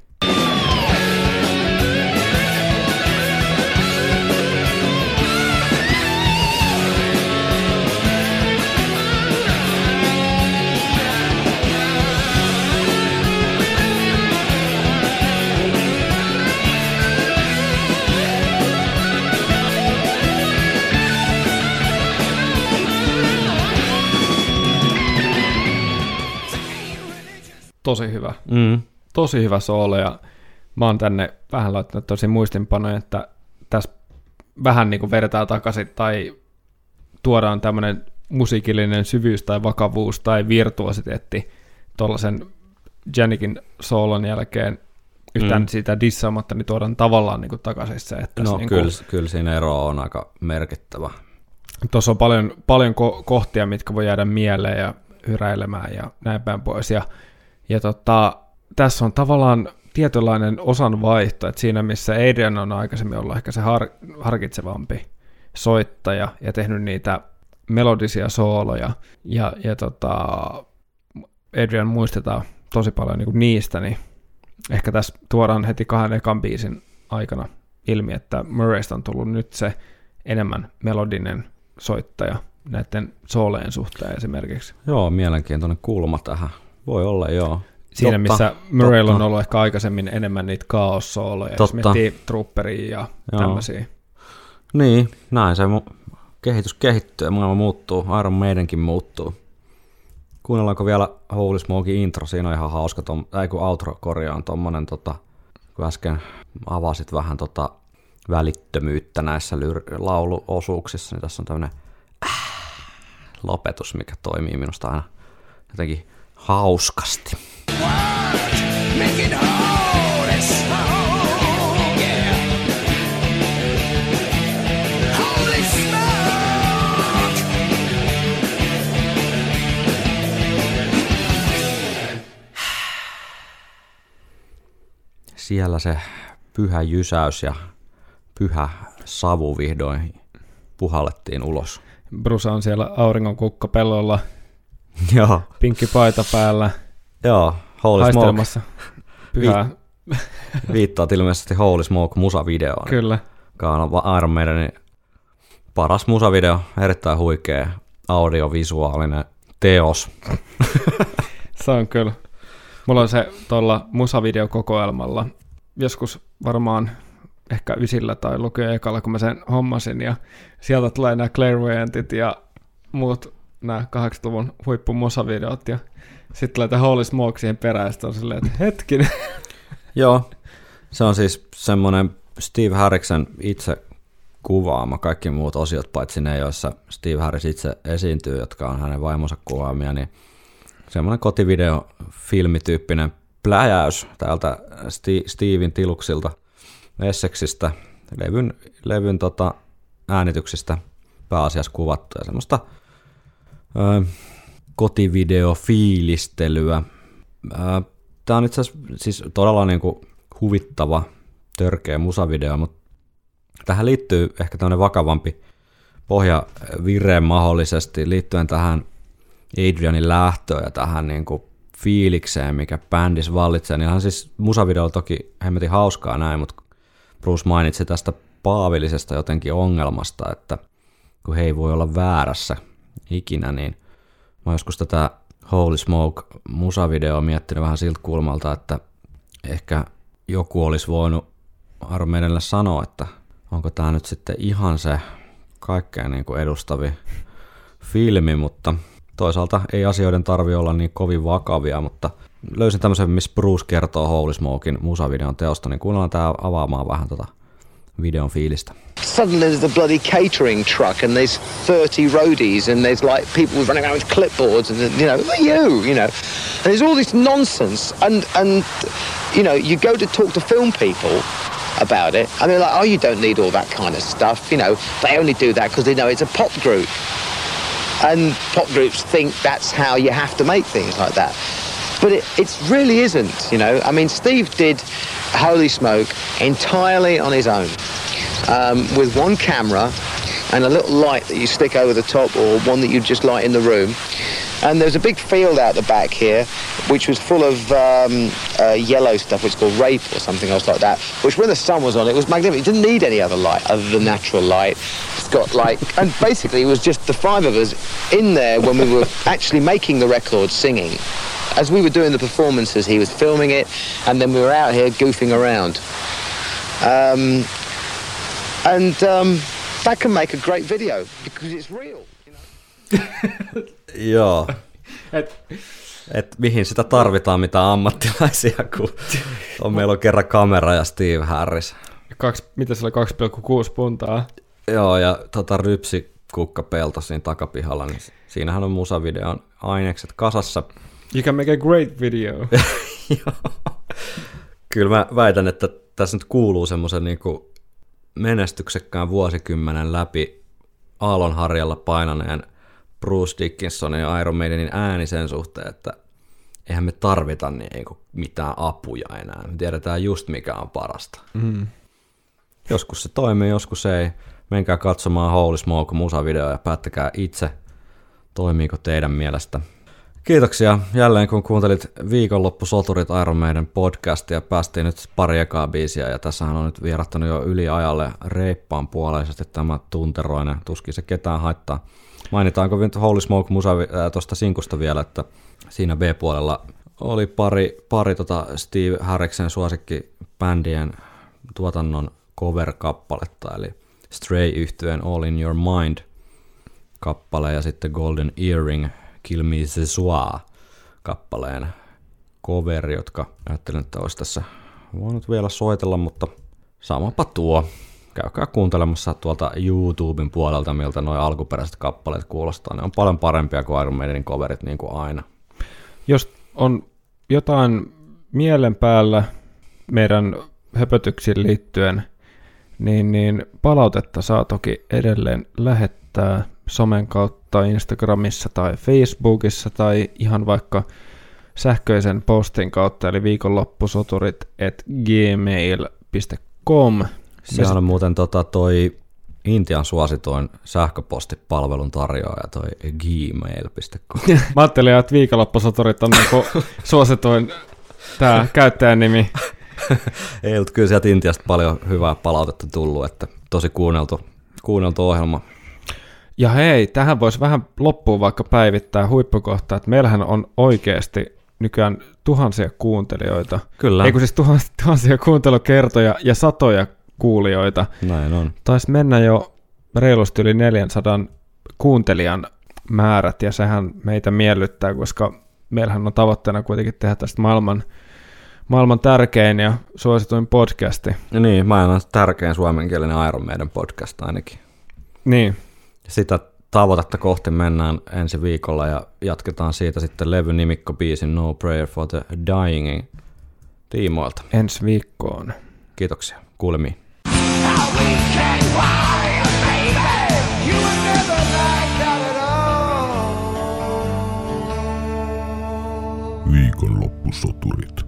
Tosi hyvä. Mm. tosi hyvä soolo ja mä oon tänne vähän laittanut tosi muistinpanoja, että tässä vähän niin kuin vedetään takaisin tai tuodaan tämmöinen musiikillinen syvyys tai vakavuus tai virtuositeetti tuollaisen Janikin soolon jälkeen yhtään Mm. siitä dissaamatta, niin tuodaan tavallaan niin kuin takaisin se, että No niin kyllä, kyllä siinä ero on aika merkittävä. tuossa on paljon, paljon ko- kohtia, mitkä voi jäädä mieleen ja hyräilemään ja näin päin pois. Ja, ja tota, tässä on tavallaan tietynlainen osanvaihto, että siinä missä Adrian on aikaisemmin ollut ehkä se har- harkitsevampi soittaja ja tehnyt niitä melodisia sooloja, ja, ja tota, Adrian muistetaan tosi paljon niin niistä, niin ehkä tässä tuodaan heti kahden ekan biisin aikana ilmi, että Murraysta on tullut nyt se enemmän melodinen soittaja näiden sooleen suhteen esimerkiksi. Joo, mielenkiintoinen kulma tähän. Voi olla, joo. Siinä, Totta, missä Murraylla on ollut ehkä aikaisemmin enemmän niitä kaossooloja, jos miettii Trooperia ja Joo. tämmöisiä. Niin, näin se mu- kehitys kehittyy ja maailma muuttuu, Iron Maidenkin muuttuu. Kuunnellaanko vielä Holy Smokein intro, siinä on ihan hauska, tom, ei kun outro korjaan tommonen, tota, kun äsken avasit vähän tota välittömyyttä näissä lyr- lauluosuuksissa, niin tässä on tämmönen äh, lopetus, mikä toimii minusta aina jotenkin hauskasti. Siellä se pyhä jysäys ja pyhä savu vihdoin puhallettiin ulos. Bruce on siellä auringon kukkapellolla, Joo, pinkki paita päällä, joo, Holy Smoke haistelemassa pyhää. viittaat ilmeisesti Holy Smoke musavideoon, Kyllä. joka on Iron Maidenin paras musavideo, erittäin huikea audiovisuaalinen teos. Se on kyllä. Mulla on se tuolla musavideokokoelmalla joskus varmaan ehkä ysillä tai lukio ekalla, kun mä sen hommasin, ja sieltä tulee nämä Clairvoyantit ja muut nämä 80-luvun huippumusavideot, ja sitten tämä Holy Smoke siihen perään, ja on silleen, että hetkinen. Joo, se on siis semmoinen Steve Harriksen itse kuvaama kaikki muut osiot, paitsi ne, joissa Steve Harris itse esiintyy, jotka on hänen vaimonsa kuvaamia, niin semmoinen kotivideo filmityyppinen pläjäys täältä Steven Tiluksilta Essexistä, levyn, levyn tota, äänityksistä pääasiassa kuvattu ja semmoista ö, kotivideofiilistelyä. Tämä on itse asiassa siis todella niinku huvittava, törkeä musavideo, mutta tähän liittyy ehkä tämmöinen vakavampi pohjavire mahdollisesti liittyen tähän Adrianin lähtöön ja tähän niinku fiilikseen, mikä bändissä vallitsee. Niin siis musavideo toki hemmetin hauskaa näin, mutta Bruce mainitsi tästä paavillisesta jotenkin ongelmasta, että kun he ei voi olla väärässä ikinä, niin mä joskus tätä Holy Smoke musavideoa miettinyt vähän siltä kulmalta, että ehkä joku olisi voinut Maidenille sanoa, että onko tämä nyt sitten ihan se kaikkein niin kuin edustavi filmi, mutta toisaalta ei asioiden tarvi olla niin kovin vakavia, mutta löysin tämmöisen, missä Bruce kertoo Holy Smokein musavideon teosta, niin kuunnellaan tämä avaamaan vähän tota videon fiilistä. suddenly there's a bloody catering truck and there's 30 roadies and there's like people running around with clipboards and you know you you know? And there's all this nonsense and and you know you go to talk to film people about it and they're like oh you don't need all that kind of stuff you know? They only do that because they know it's a pop group. And pop groups think that's how you have to make things like that but it, it really isn't you know i mean steve did holy smoke entirely on his own um, with one camera and a little light that you stick over the top or one that you just light in the room. And there's a big field out the back here, which was full of um, uh, yellow stuff, which is called rape or something else like that. Which, when the sun was on, it was magnificent. It didn't need any other light other than natural light. It's got like, and basically, it was just the five of us in there when we were actually making the record, singing. As we were doing the performances, he was filming it, and then we were out here goofing around. Um, and um, that can make a great video because it's real. Joo. Et, Et mihin sitä tarvitaan mitä ammattilaisia, kun on, meillä on kerran kamera ja Steve Harris. kaksi, mitä se oli, 2,6 puntaa? Joo, ja tota rypsi kukka pelto siinä takapihalla, niin siinähän on musavideon ainekset kasassa. You can make a great video. Kyllä mä väitän, että tässä nyt kuuluu semmoisen niin menestyksekkään vuosikymmenen läpi aallonharjalla painaneen Bruce Dickinsonin ja Iron Maidenin ääni sen suhteen, että eihän me tarvita niin kuin mitään apuja enää. Me tiedetään just mikä on parasta. Mm. Joskus se toimii, joskus ei. Menkää katsomaan Holy Smoke musavideo ja päättäkää itse, toimiiko teidän mielestä. Kiitoksia jälleen kun kuuntelit viikonloppu Soturit Iron Maiden podcastia. Päästiin nyt pari ekaa biisiä ja tässähän on nyt vierattanut jo yli ajalle reippaan puoleisesti tämä tunteroinen. Tuskin se ketään haittaa. Mainitaanko nyt Holy Smoke musa äh, tuosta sinkusta vielä, että siinä B-puolella oli pari, pari tota Steve Harriksen suosikki bändien tuotannon cover-kappaletta, eli Stray yhtyeen All in Your Mind kappale ja sitten Golden Earring Kill Me Se Soi kappaleen cover, jotka ajattelin, että olisi tässä voinut vielä soitella, mutta samapa tuo. Käykää kuuntelemassa tuolta YouTuben puolelta, miltä nuo alkuperäiset kappaleet kuulostaa. Ne on paljon parempia kuin Iron Maidenin coverit niin kuin aina. Jos on jotain mielen päällä meidän höpötyksiin liittyen, niin, niin palautetta saa toki edelleen lähettää somen kautta Instagramissa tai Facebookissa tai ihan vaikka sähköisen postin kautta, eli viikonloppusoturit at gmail.com. Sehän on muuten tota toi Intian suositoin sähköpostipalvelun tarjoaja toi gmail.com. Mä ajattelin, että viikonloppusoturit on niinku suosituin tämä käyttäjän nimi. Ei, mutta kyllä sieltä Intiasta paljon hyvää palautetta tullut, että tosi kuunneltu, kuunneltu ohjelma. Ja hei, tähän voisi vähän loppuun vaikka päivittää huippukohtaa, että meillähän on oikeasti nykyään tuhansia kuuntelijoita. Kyllä. Ei kun siis tuhansia, tuhansia kuuntelukertoja ja satoja kuulijoita. Näin on. Taisi mennä jo reilusti yli 400 kuuntelijan määrät, ja sehän meitä miellyttää, koska meillähän on tavoitteena kuitenkin tehdä tästä maailman, maailman tärkein ja suosituin podcasti. Ja niin, maailman tärkein suomenkielinen Iron Maiden podcast ainakin. Niin, Sitä tavoitetta kohti mennään ensi viikolla ja jatketaan siitä sitten levyn nimikkobiisin No Prayer for the Dyingin tiimoilta. ensi viikkoon. Kiitoksia. Kuulemiin. Viikonloppusoturit.